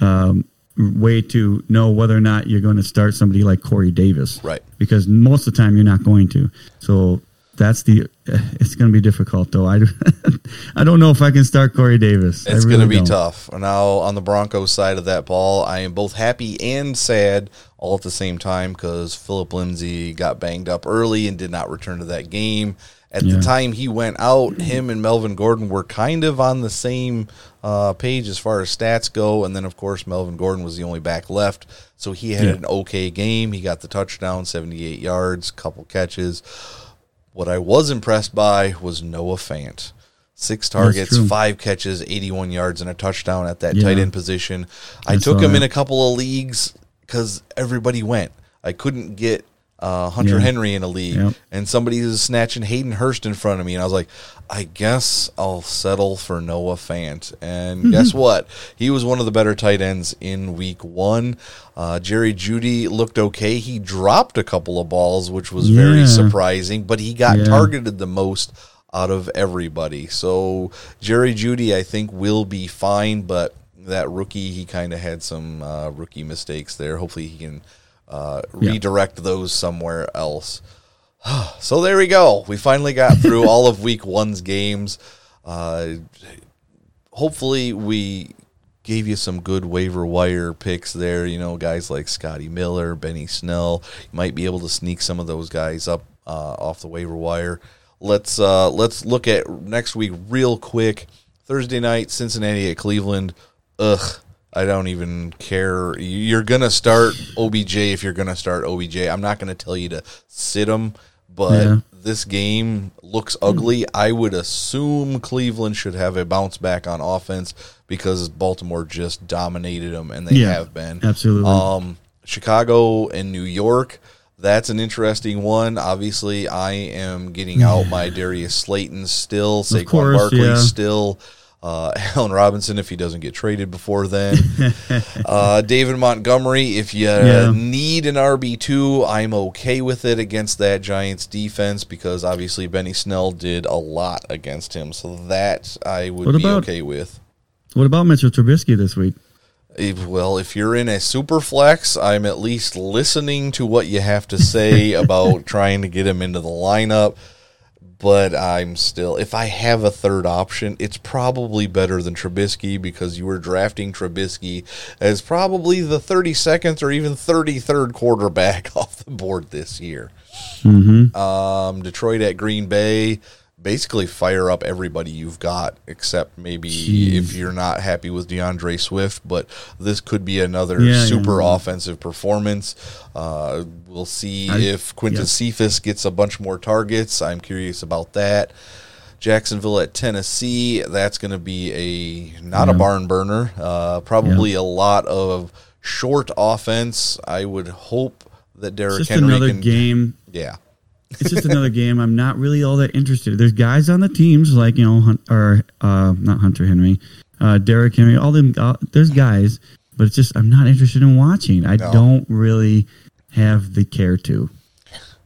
um, way to know whether or not you're going to start somebody like Corey Davis. Right. Because most of the time you're not going to. So that's the. It's going to be difficult though. I, I don't know if I can start Corey Davis. It's really going to be don't. tough. Now, on the Broncos side of that ball, I am both happy and sad all at the same time because Philip Lindsay got banged up early and did not return to that game. At Yeah. the time he went out, him and Melvin Gordon were kind of on the same uh, page as far as stats go. And then, of course, Melvin Gordon was the only back left. So he had Yeah. an okay game. He got the touchdown, 78 yards, couple catches. What I was impressed by was Noah Fant. Six targets, five catches, 81 yards, and a touchdown at that Yeah. tight end position. I, I took him in a couple of leagues because everybody went. I couldn't get uh, Hunter Yeah. Henry in a league, Yep. and somebody was snatching Hayden Hurst in front of me, and I was like, I guess I'll settle for Noah Fant. And guess what? He was one of the better tight ends in week one. Uh, Jerry Jeudy looked okay. He dropped a couple of balls, which was very surprising, but he got Yeah. targeted the most out of everybody. So Jerry Jeudy, I think, will be fine, but that rookie, he kind of had some uh, rookie mistakes there. Hopefully, he can uh, Yeah. redirect those somewhere else. so there we go. We finally got through all of week one's games. Uh, hopefully, we gave you some good waiver wire picks there. You know, guys like Scotty Miller, Benny Snell. You might be able to sneak some of those guys up uh, off the waiver wire. Let's uh, let's look at next week real quick. Thursday night, Cincinnati at Cleveland. Ugh, I don't even care. You're gonna start OBJ if you're gonna start OBJ. I'm not gonna tell you to sit him, but Yeah. this game looks ugly. I would assume Cleveland should have a bounce back on offense because Baltimore just dominated them, and they Yeah, have been absolutely. Um, Chicago and New York. That's an interesting one. Obviously, I am getting out my Darius Slayton still, Saquon course, Barkley yeah. still, uh, Allen Robinson if he doesn't get traded before then, uh, David Montgomery. If you Yeah. need an RB two, I'm okay with it against that Giants defense because obviously Benny Snell did a lot against him, so that I would What be about- okay with. What about Mitchell Trubisky this week? If, well, if you're in a super flex, I'm at least listening to what you have to say about trying to get him into the lineup. But I'm still, if I have a third option, it's probably better than Trubisky because you were drafting Trubisky as probably the 32nd or even 33rd quarterback off the board this year. Um, Detroit at Green Bay. Basically, fire up everybody you've got, except maybe if you're not happy with D'Andre Swift. But this could be another Yeah, yeah. super offensive performance. Uh, we'll see I- if Quintez Cephus gets a bunch more targets. I'm curious about that. Jacksonville at Tennessee. That's going to be a not a barn burner. Uh, probably a lot of short offense. I would hope that Derrick Henry another can. game. Yeah. It's just another game. I'm not really all that interested. There's guys on the teams like you know, Hun- or uh, not Hunter Henry, uh, Derrick Henry. All them. Uh, there's guys, but it's just I'm not interested in watching. I No. don't really have the care to.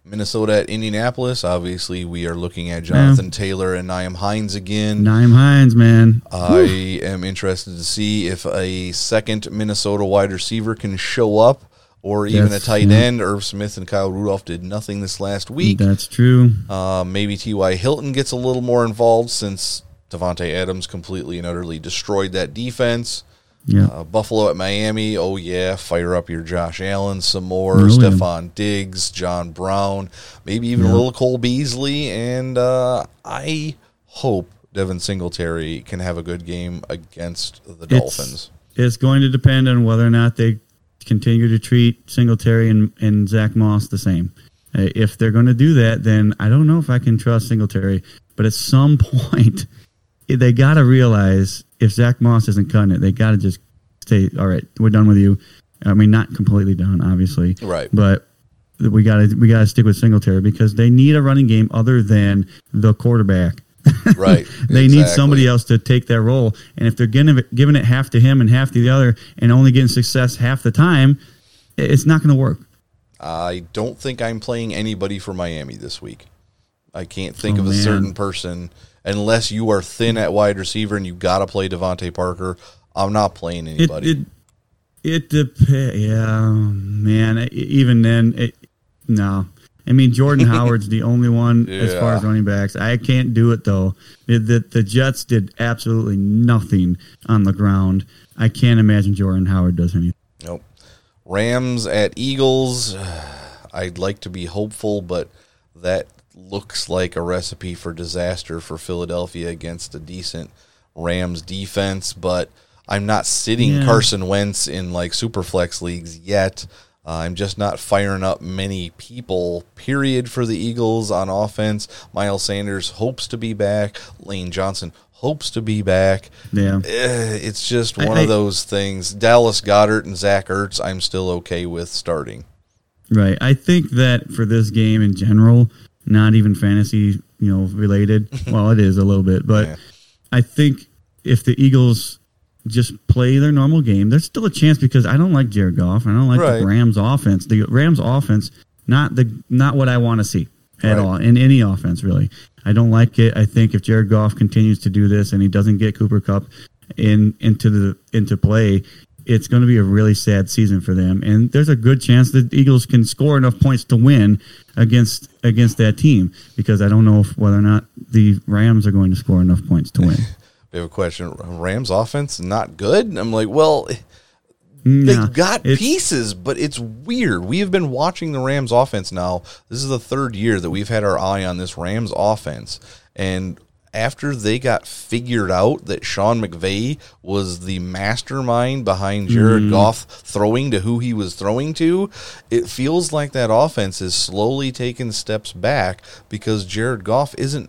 Minnesota at Indianapolis. Obviously, we are looking at Jonathan Taylor and Nyheim Hines again. Nyheim Hines, man. I am interested to see if a second Minnesota wide receiver can show up, or even Yes, a tight yeah. end. Irv Smith and Kyle Rudolph did nothing this last week. That's true. Uh, maybe T.Y. Hilton gets a little more involved since Davante Adams completely and utterly destroyed that defense. Yeah. Uh, Buffalo at Miami. Oh yeah, fire up your Josh Allen some more. Oh, yeah. Stefon Diggs, John Brown, maybe even a little Cole Beasley, and uh, I hope Devin Singletary can have a good game against the Dolphins. It's going to depend on whether or not they continue to treat Singletary and, and Zack Moss the same. Uh, if they're going to do that, then I don't know if I can trust Singletary. But at some point, they got to realize if Zack Moss isn't cutting it, they got to just say, "All right, we're done with you." I mean, not completely done, obviously, Right. But we got to we got to stick with Singletary because they need a running game other than the quarterback. Right. they need somebody else to take that role. And if they're giving it, giving it half to him and half to the other, and only getting success half the time, it's not going to work. I don't think I'm playing anybody for Miami this week. I can't think Oh, of a man. certain person unless you are thin at wide receiver and you got to play DeVante Parker. I'm not playing anybody. it it depends. Yeah, man. Even then, it, no. I mean, Jordan Howard's the only one as far as running backs. I can't do it though. The, the the Jets did absolutely nothing on the ground. I can't imagine Jordan Howard does anything. Nope. Rams at Eagles. I'd like to be hopeful, but that looks like a recipe for disaster for Philadelphia against a decent Rams defense. But I'm not sitting Yeah. Carson Wentz in like super flex leagues yet. Uh, I'm just not firing up many people, period, for the Eagles on offense. Miles Sanders hopes to be back. Lane Johnson hopes to be back. Yeah. Eh, it's just I- one I- of those things. Dallas Goedert and Zach Ertz, I'm still okay with starting. Right. I think that for this game in general, not even fantasy, you know, related. well, it is a little bit, but Yeah. I think if the Eagles just play their normal game, there's still a chance because I don't like Jared Goff. I don't like Right. the Rams offense. The Rams offense, not the not what I want to see at Right. all in any offense really. I don't like it. I think if Jared Goff continues to do this and he doesn't get Cooper Kupp in into the into play, it's going to be a really sad season for them. And there's a good chance that the Eagles can score enough points to win against against that team because I don't know if, whether or not the Rams are going to score enough points to win. We have a question. Rams offense not good. I'm like, well, Nah, they've got pieces, but it's weird. We have been watching the Rams offense now. This is the third year that we've had our eye on this Rams offense, and after they got figured out that Sean McVay was the mastermind behind Jared Mm-hmm. Goff throwing to who he was throwing to, it feels like that offense is slowly taking steps back because Jared Goff isn't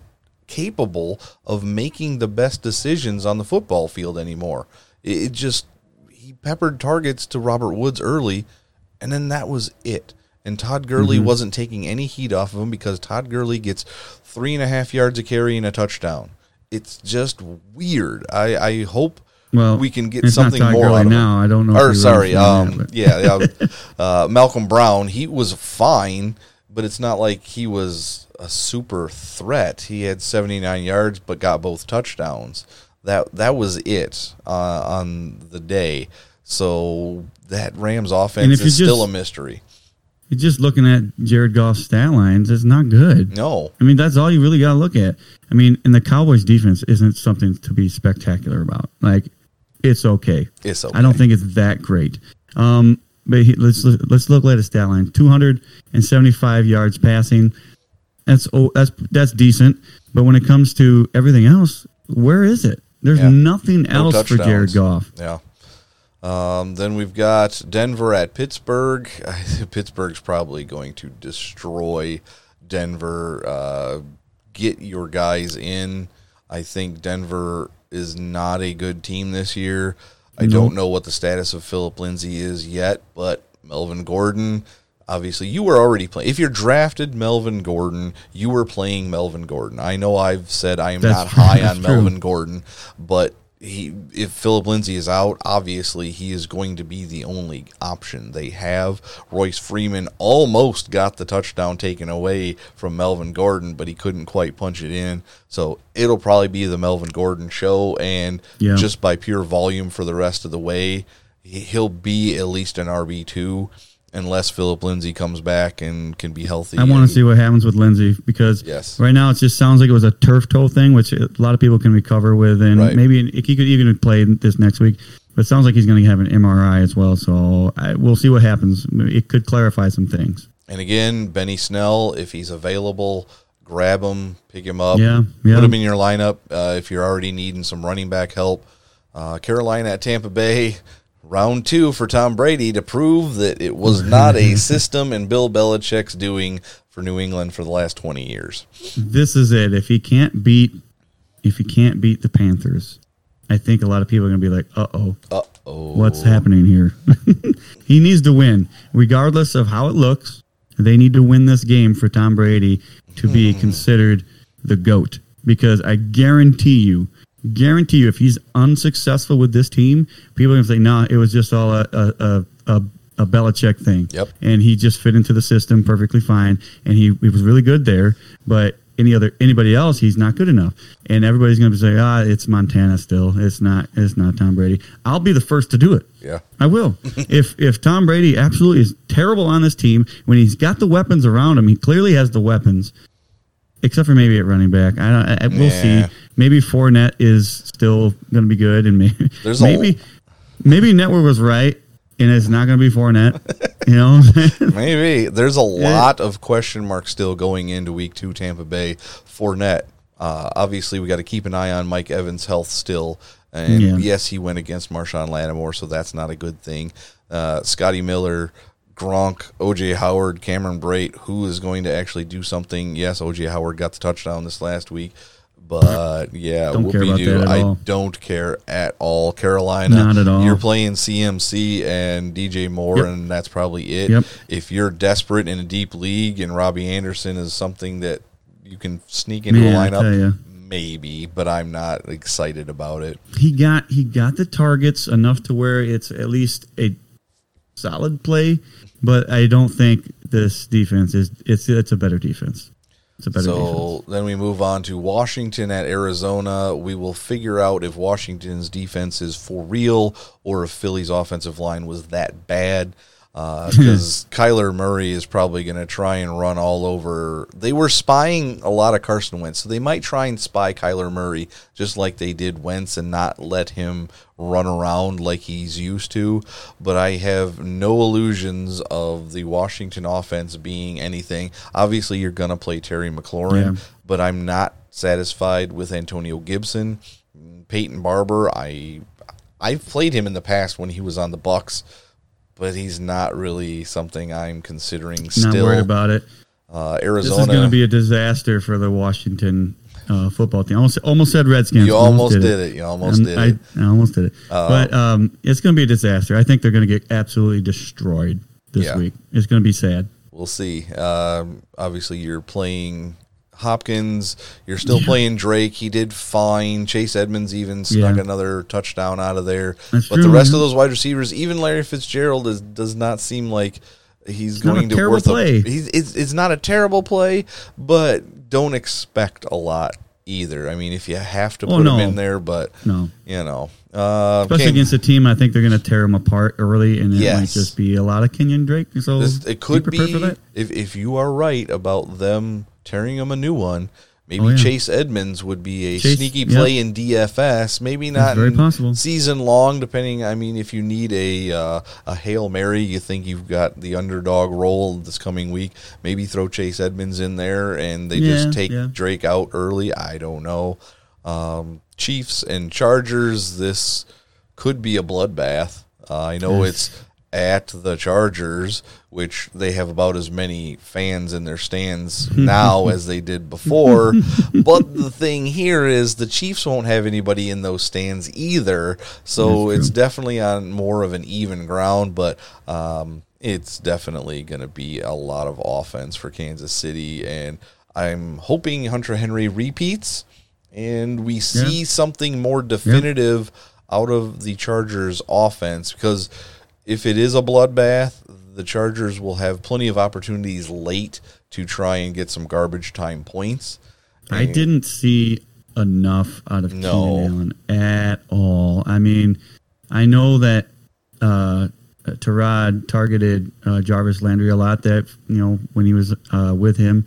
capable of making the best decisions on the football field anymore. It, it just he peppered targets to Robert Woods early, and then that was it. And Todd Gurley Mm-hmm. wasn't taking any heat off of him because Todd Gurley gets three and a half yards of carry and a touchdown. It's just weird. I, I hope Well, we can get something more Gurley out of now. him. I don't know Or sorry, um, that, yeah, yeah uh, Malcolm Brown. He was fine, but it's not like he was a super threat. He had 79 yards, but got both touchdowns. That that was it uh, on the day. So that Rams offense is still just- a mystery. You're just looking at Jared Goff's stat lines. It's not good. No, I mean, that's all you really got to look at. I mean, and the Cowboys' defense isn't something to be spectacular about. Like, it's okay. It's okay. I don't think it's that great. Um, but he, let's let's look at his stat line: two hundred and seventy-five yards passing. That's oh, that's that's decent. But when it comes to everything else, where is it? There's Yeah. nothing No else for Jared. Goff. Yeah. Um, then we've got Denver at Pittsburgh. Pittsburgh's probably going to destroy Denver. Uh, get your guys in. I think Denver is not a good team this year. I don't mm-hmm. know what the status of Philip Lindsay is yet, but Melvin Gordon, obviously, you were already playing. If you're drafted Melvin Gordon, you were playing Melvin Gordon. I know I've said I am That's not high on true. Melvin Gordon, but he if Philip Lindsay is out, obviously he is going to be the only option they have. Royce Freeman almost got the touchdown taken away from Melvin Gordon, but he couldn't quite punch it in. So it'll probably be the Melvin Gordon show, and Yeah. just by pure volume for the rest of the way, he- he'll be at least an RB two. Unless Philip Lindsay comes back and can be healthy. I want to see what happens with Lindsay because Yes. right now it just sounds like it was a turf toe thing, which a lot of people can recover with, and Right. maybe he could even play this next week. But it sounds like he's going to have an MRI as well, so I, we'll see what happens. It could clarify some things. And again, Benny Snell, if he's available, grab him, pick him up, Yeah, yeah. put him in your lineup. Uh, if you're already needing some running back help, uh, Carolina at Tampa Bay, round two for Tom Brady to prove that it was not a system and Bill Belichick's doing for New England for the last 20 years. This is it. If he can't beat, if he can't beat the Panthers, I think a lot of people are going to be like, "Uh oh, Uh oh. what's happening here?" he needs to win, regardless of how it looks. They need to win this game for Tom Brady to be considered the goat. Because I guarantee you, guarantee you, if he's unsuccessful with this team, people are going to say, "No, it was just all a a a." a a Belichick thing, Yep. and he just fit into the system perfectly fine, and he, he was really good there. But any other anybody else, he's not good enough, and everybody's going to be say, ah, it's Montana still. It's not. It's not Tom Brady. I'll be the first to do it. Yeah. I will. if if Tom Brady absolutely is terrible on this team when he's got the weapons around him, he clearly has the weapons. Except for maybe at running back, I don't. I, we'll Yeah. see. Maybe Fournette is still going to be good, and maybe There's a- maybe maybe Network was right, and it's not going to be Fournette. you know, what I'm saying? Maybe there's a lot of question marks still going into week two Tampa Bay Fournette. Uh, obviously, we got to keep an eye on Mike Evans' health still. And Yeah. yes, he went against Marshon Lattimore, so that's not a good thing. Uh, Scotty Miller, Gronk, OJ Howard, Cameron Brate, who is going to actually do something? Yes, OJ Howard got the touchdown this last week. But yeah, Don't care about that at I all. don't care at all. Carolina, Not at all. You're playing CMC and DJ Moore, Yep. and that's probably it. Yep. If you're desperate in a deep league and Robbie Anderson is something that you can sneak into Man, a I tell lineup, maybe, but I'm not excited about it. he got he got the targets enough to where it's at least a solid play, but I don't think this defense is it's it's a better defense. It's a better defense. So then we move on to Washington at Arizona. We will figure out if Washington's defense is for real or if Philly's offensive line was that bad. Uh, hmm. Because Kyler Murray is probably going to try and run all over. They were spying a lot of Carson Wentz, so they might try and spy Kyler Murray just like they did Wentz and not let him run around like he's used to. But I have no illusions of the Washington offense being anything. Obviously, you're going to play Terry McLaurin, Yeah. but I'm not satisfied with Antonio Gibson. Peyton Barber, I I've played him in the past when he was on the Bucks, but he's not really something I'm considering Not still. worried about it. uh, This is going to be a disaster for the Washington uh, football team. Almost, almost said Redskins. You almost did it. You almost Um, did I, it. Uh, I almost did it. but um, it's going to be a disaster. I think they're going to get absolutely destroyed this Yeah. week. It's going to be sad. We'll see. Um, obviously, you're playing Hopkins. You're still playing Drake. He did fine. Chase Edmonds even snuck Yeah. another touchdown out of there. That's but the rest man. of those wide receivers, even Larry Fitzgerald, is, does not seem like he's a going to worth play. A, he's, it's, it's not a terrible play, but don't expect a lot either. I mean, if you have to Oh, put no. him in there, but No. you know, uh, Especially Ken- against a team, I think they're going to tear them apart early, and it might just be a lot of Kenyon Drake. So This, it could be be if if you are right about them tearing him a new one. Maybe Oh, yeah. Chase Edmonds would be a Chase- sneaky yep. play in DFS. Maybe not very possible. season long, depending. I mean, if you need a uh, a hail mary, you think you've got the underdog role this coming week. Maybe throw Chase Edmonds in there, and they Yeah, just take yeah. Drake out early. I don't know. Um, Chiefs and Chargers. This could be a bloodbath. Uh, I know it's at the Chargers, which they have about as many fans in their stands now as they did before. but the thing here is the Chiefs won't have anybody in those stands either. So it's definitely on more of an even ground, but um, it's definitely going to be a lot of offense for Kansas City. And I'm hoping Hunter Henry repeats and we see something more definitive out of the Chargers offense because if it is a bloodbath, the Chargers will have plenty of opportunities late to try and get some garbage time points. I didn't see enough out of No. Keenan Allen at all. I mean, I know that uh, uh, Tyrod targeted uh, Jarvis Landry a lot. That you know when he was uh, with him,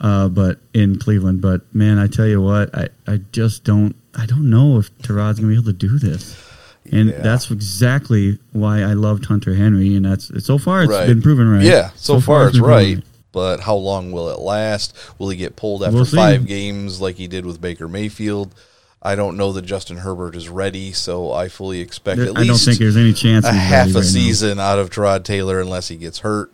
uh, but in Cleveland. But man, I tell you what, I, I just don't I don't know if Tyrod's gonna be able to do this. And Yeah. that's exactly why I loved Hunter Henry, and that's so far it's Right. been proven right. Yeah, so, far, it's been proven right. But how long will it last? Will he get pulled after We'll five games like he did with Baker Mayfield? I don't know that Justin Herbert is ready, so I fully expect There- at I don't least think there's any chance a half a right now. season out of Tyrod Taylor unless he gets hurt.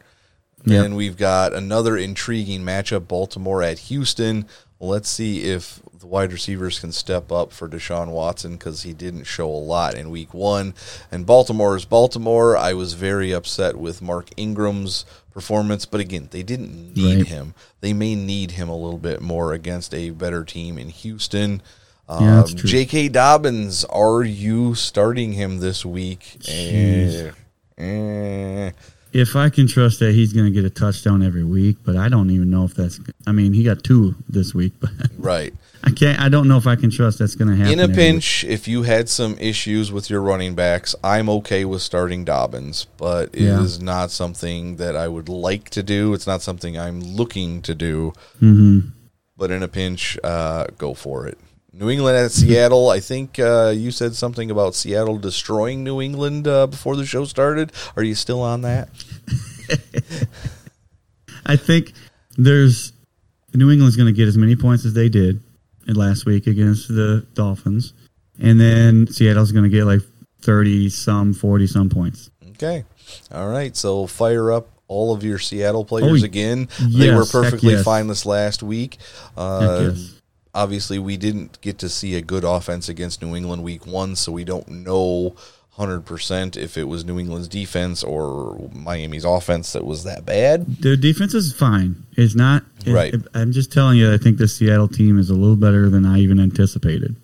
Yep. Then we've got another intriguing matchup: Baltimore at Houston. Let's see if the wide receivers can step up for Deshaun Watson because he didn't show a lot in Week One. And Baltimore is Baltimore. I was very upset with Mark Ingram's performance, but again, they didn't need Right. him. They may need him a little bit more against a better team in Houston. Um, true. J.K. Dobbins, are you starting him this week? Eh, eh. If I can trust that he's going to get a touchdown every week, but I don't even know if that's. I mean, he got two this week, but Right. I can't. I don't know if I can trust that's going to happen. In a pinch, if you had some issues with your running backs, I'm okay with starting Dobbins, but it is Yeah. not something that I would like to do. It's not something I'm looking to do. Mm-hmm. But in a pinch, uh, go for it. New England at Seattle. I think uh, you said something about Seattle destroying New England uh, before the show started. Are you still on that? I think there's New England's going to get as many points as they did last week against the Dolphins, and then Seattle's going to get like thirty some, forty some points. Okay. All right. So fire up all of your Seattle players Oh, again. they were perfectly yes. fine this last week. Uh, yes. Obviously, we didn't get to see a good offense against New England week one, so we don't know 100% if it was New England's defense or Miami's offense that was that bad. Their defense is fine. It's not it- Right. it- I'm just telling you. I think the Seattle team is a little better than I even anticipated.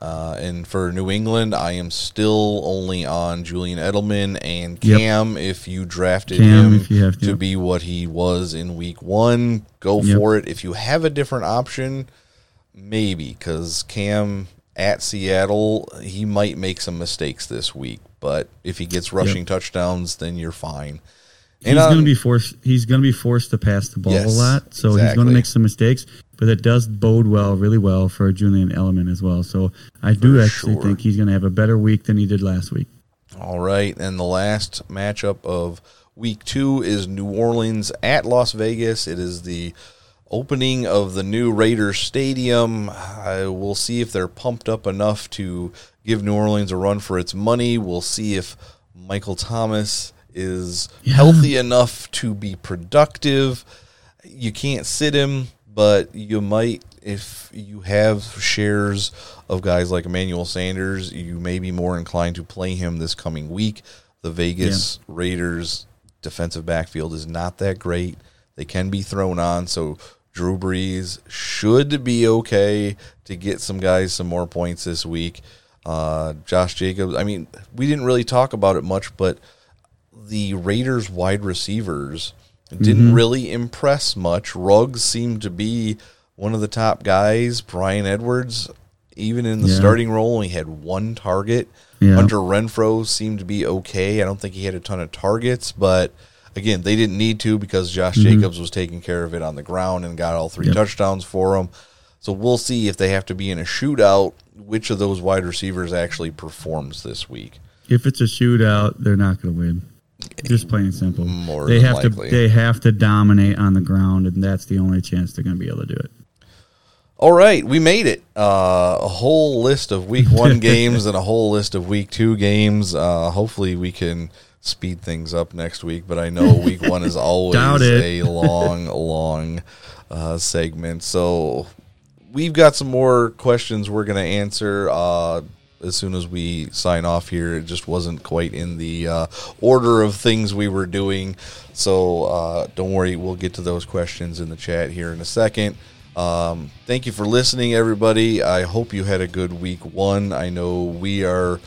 Uh, and for New England, I am still only on Julian Edelman and Yep. Cam. If you drafted Cam, him you to. to be what he was in week one, go Yep. for it. If you have a different option, maybe because Cam at Seattle, he might make some mistakes this week. But if he gets rushing touchdowns, then you're fine. He's um, going to be forced. He's going to be forced to pass the ball Yes, a lot, so he's going to make some mistakes. But that does bode well, really well for Julian Edelman as well. So I do For actually sure. think he's going to have a better week than he did last week. All right, and the last matchup of week two is New Orleans at Las Vegas. It is the opening of the new Raiders Stadium. I will see if they're pumped up enough to give New Orleans a run for its money. We'll see if Michael Thomas is Yeah. healthy enough to be productive. You can't sit him, but you might if you have shares of guys like Emmanuel Sanders, you may be more inclined to play him this coming week. The Vegas Raiders defensive backfield is not that great. They can be thrown on, so Drew Brees should be okay to get some guys some more points this week. Uh, Josh Jacobs, I mean, we didn't really talk about it much, but the Raiders wide receivers didn't really impress much. Ruggs seemed to be one of the top guys. Bryan Edwards, even in the Yeah. starting role, only had one target. Yeah. Hunter Renfrow seemed to be okay. I don't think he had a ton of targets, but again, they didn't need to because Josh Jacobs was taking care of it on the ground and got all three Yep. touchdowns for him. So we'll see if they have to be in a shootout, which of those wide receivers actually performs this week. If it's a shootout, they're not going to win. Just plain and simple. More they than have likely. to. They have to dominate on the ground, and that's the only chance they're going to be able to do it. All right, we made it. Uh, a whole list of week one games and a whole list of week two games. Uh, hopefully, we can speed things up next week. But I know week one is always a long, long uh, segment. So we've got some more questions we're going to answer uh, as soon as we sign off here. It just wasn't quite in the uh, order of things we were doing. So uh, don't worry, we'll get to those questions in the chat here in a second. Um, thank you for listening, everybody. I hope you had a good week one. I know we are,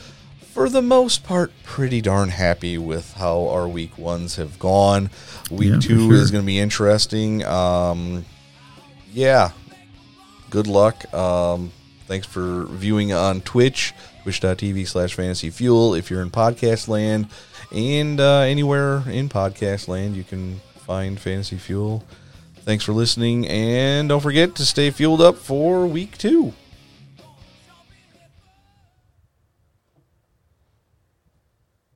for the most part, pretty darn happy with how our week ones have gone. Week Yeah, two sure. is going to be interesting. Um, yeah, good luck. Um, thanks for viewing on Twitch. twitch.tv slash fantasy fuel if you're in podcast land. And uh, anywhere in podcast land, you can find fantasy fuel. Thanks for listening, and don't forget to stay fueled up for week two.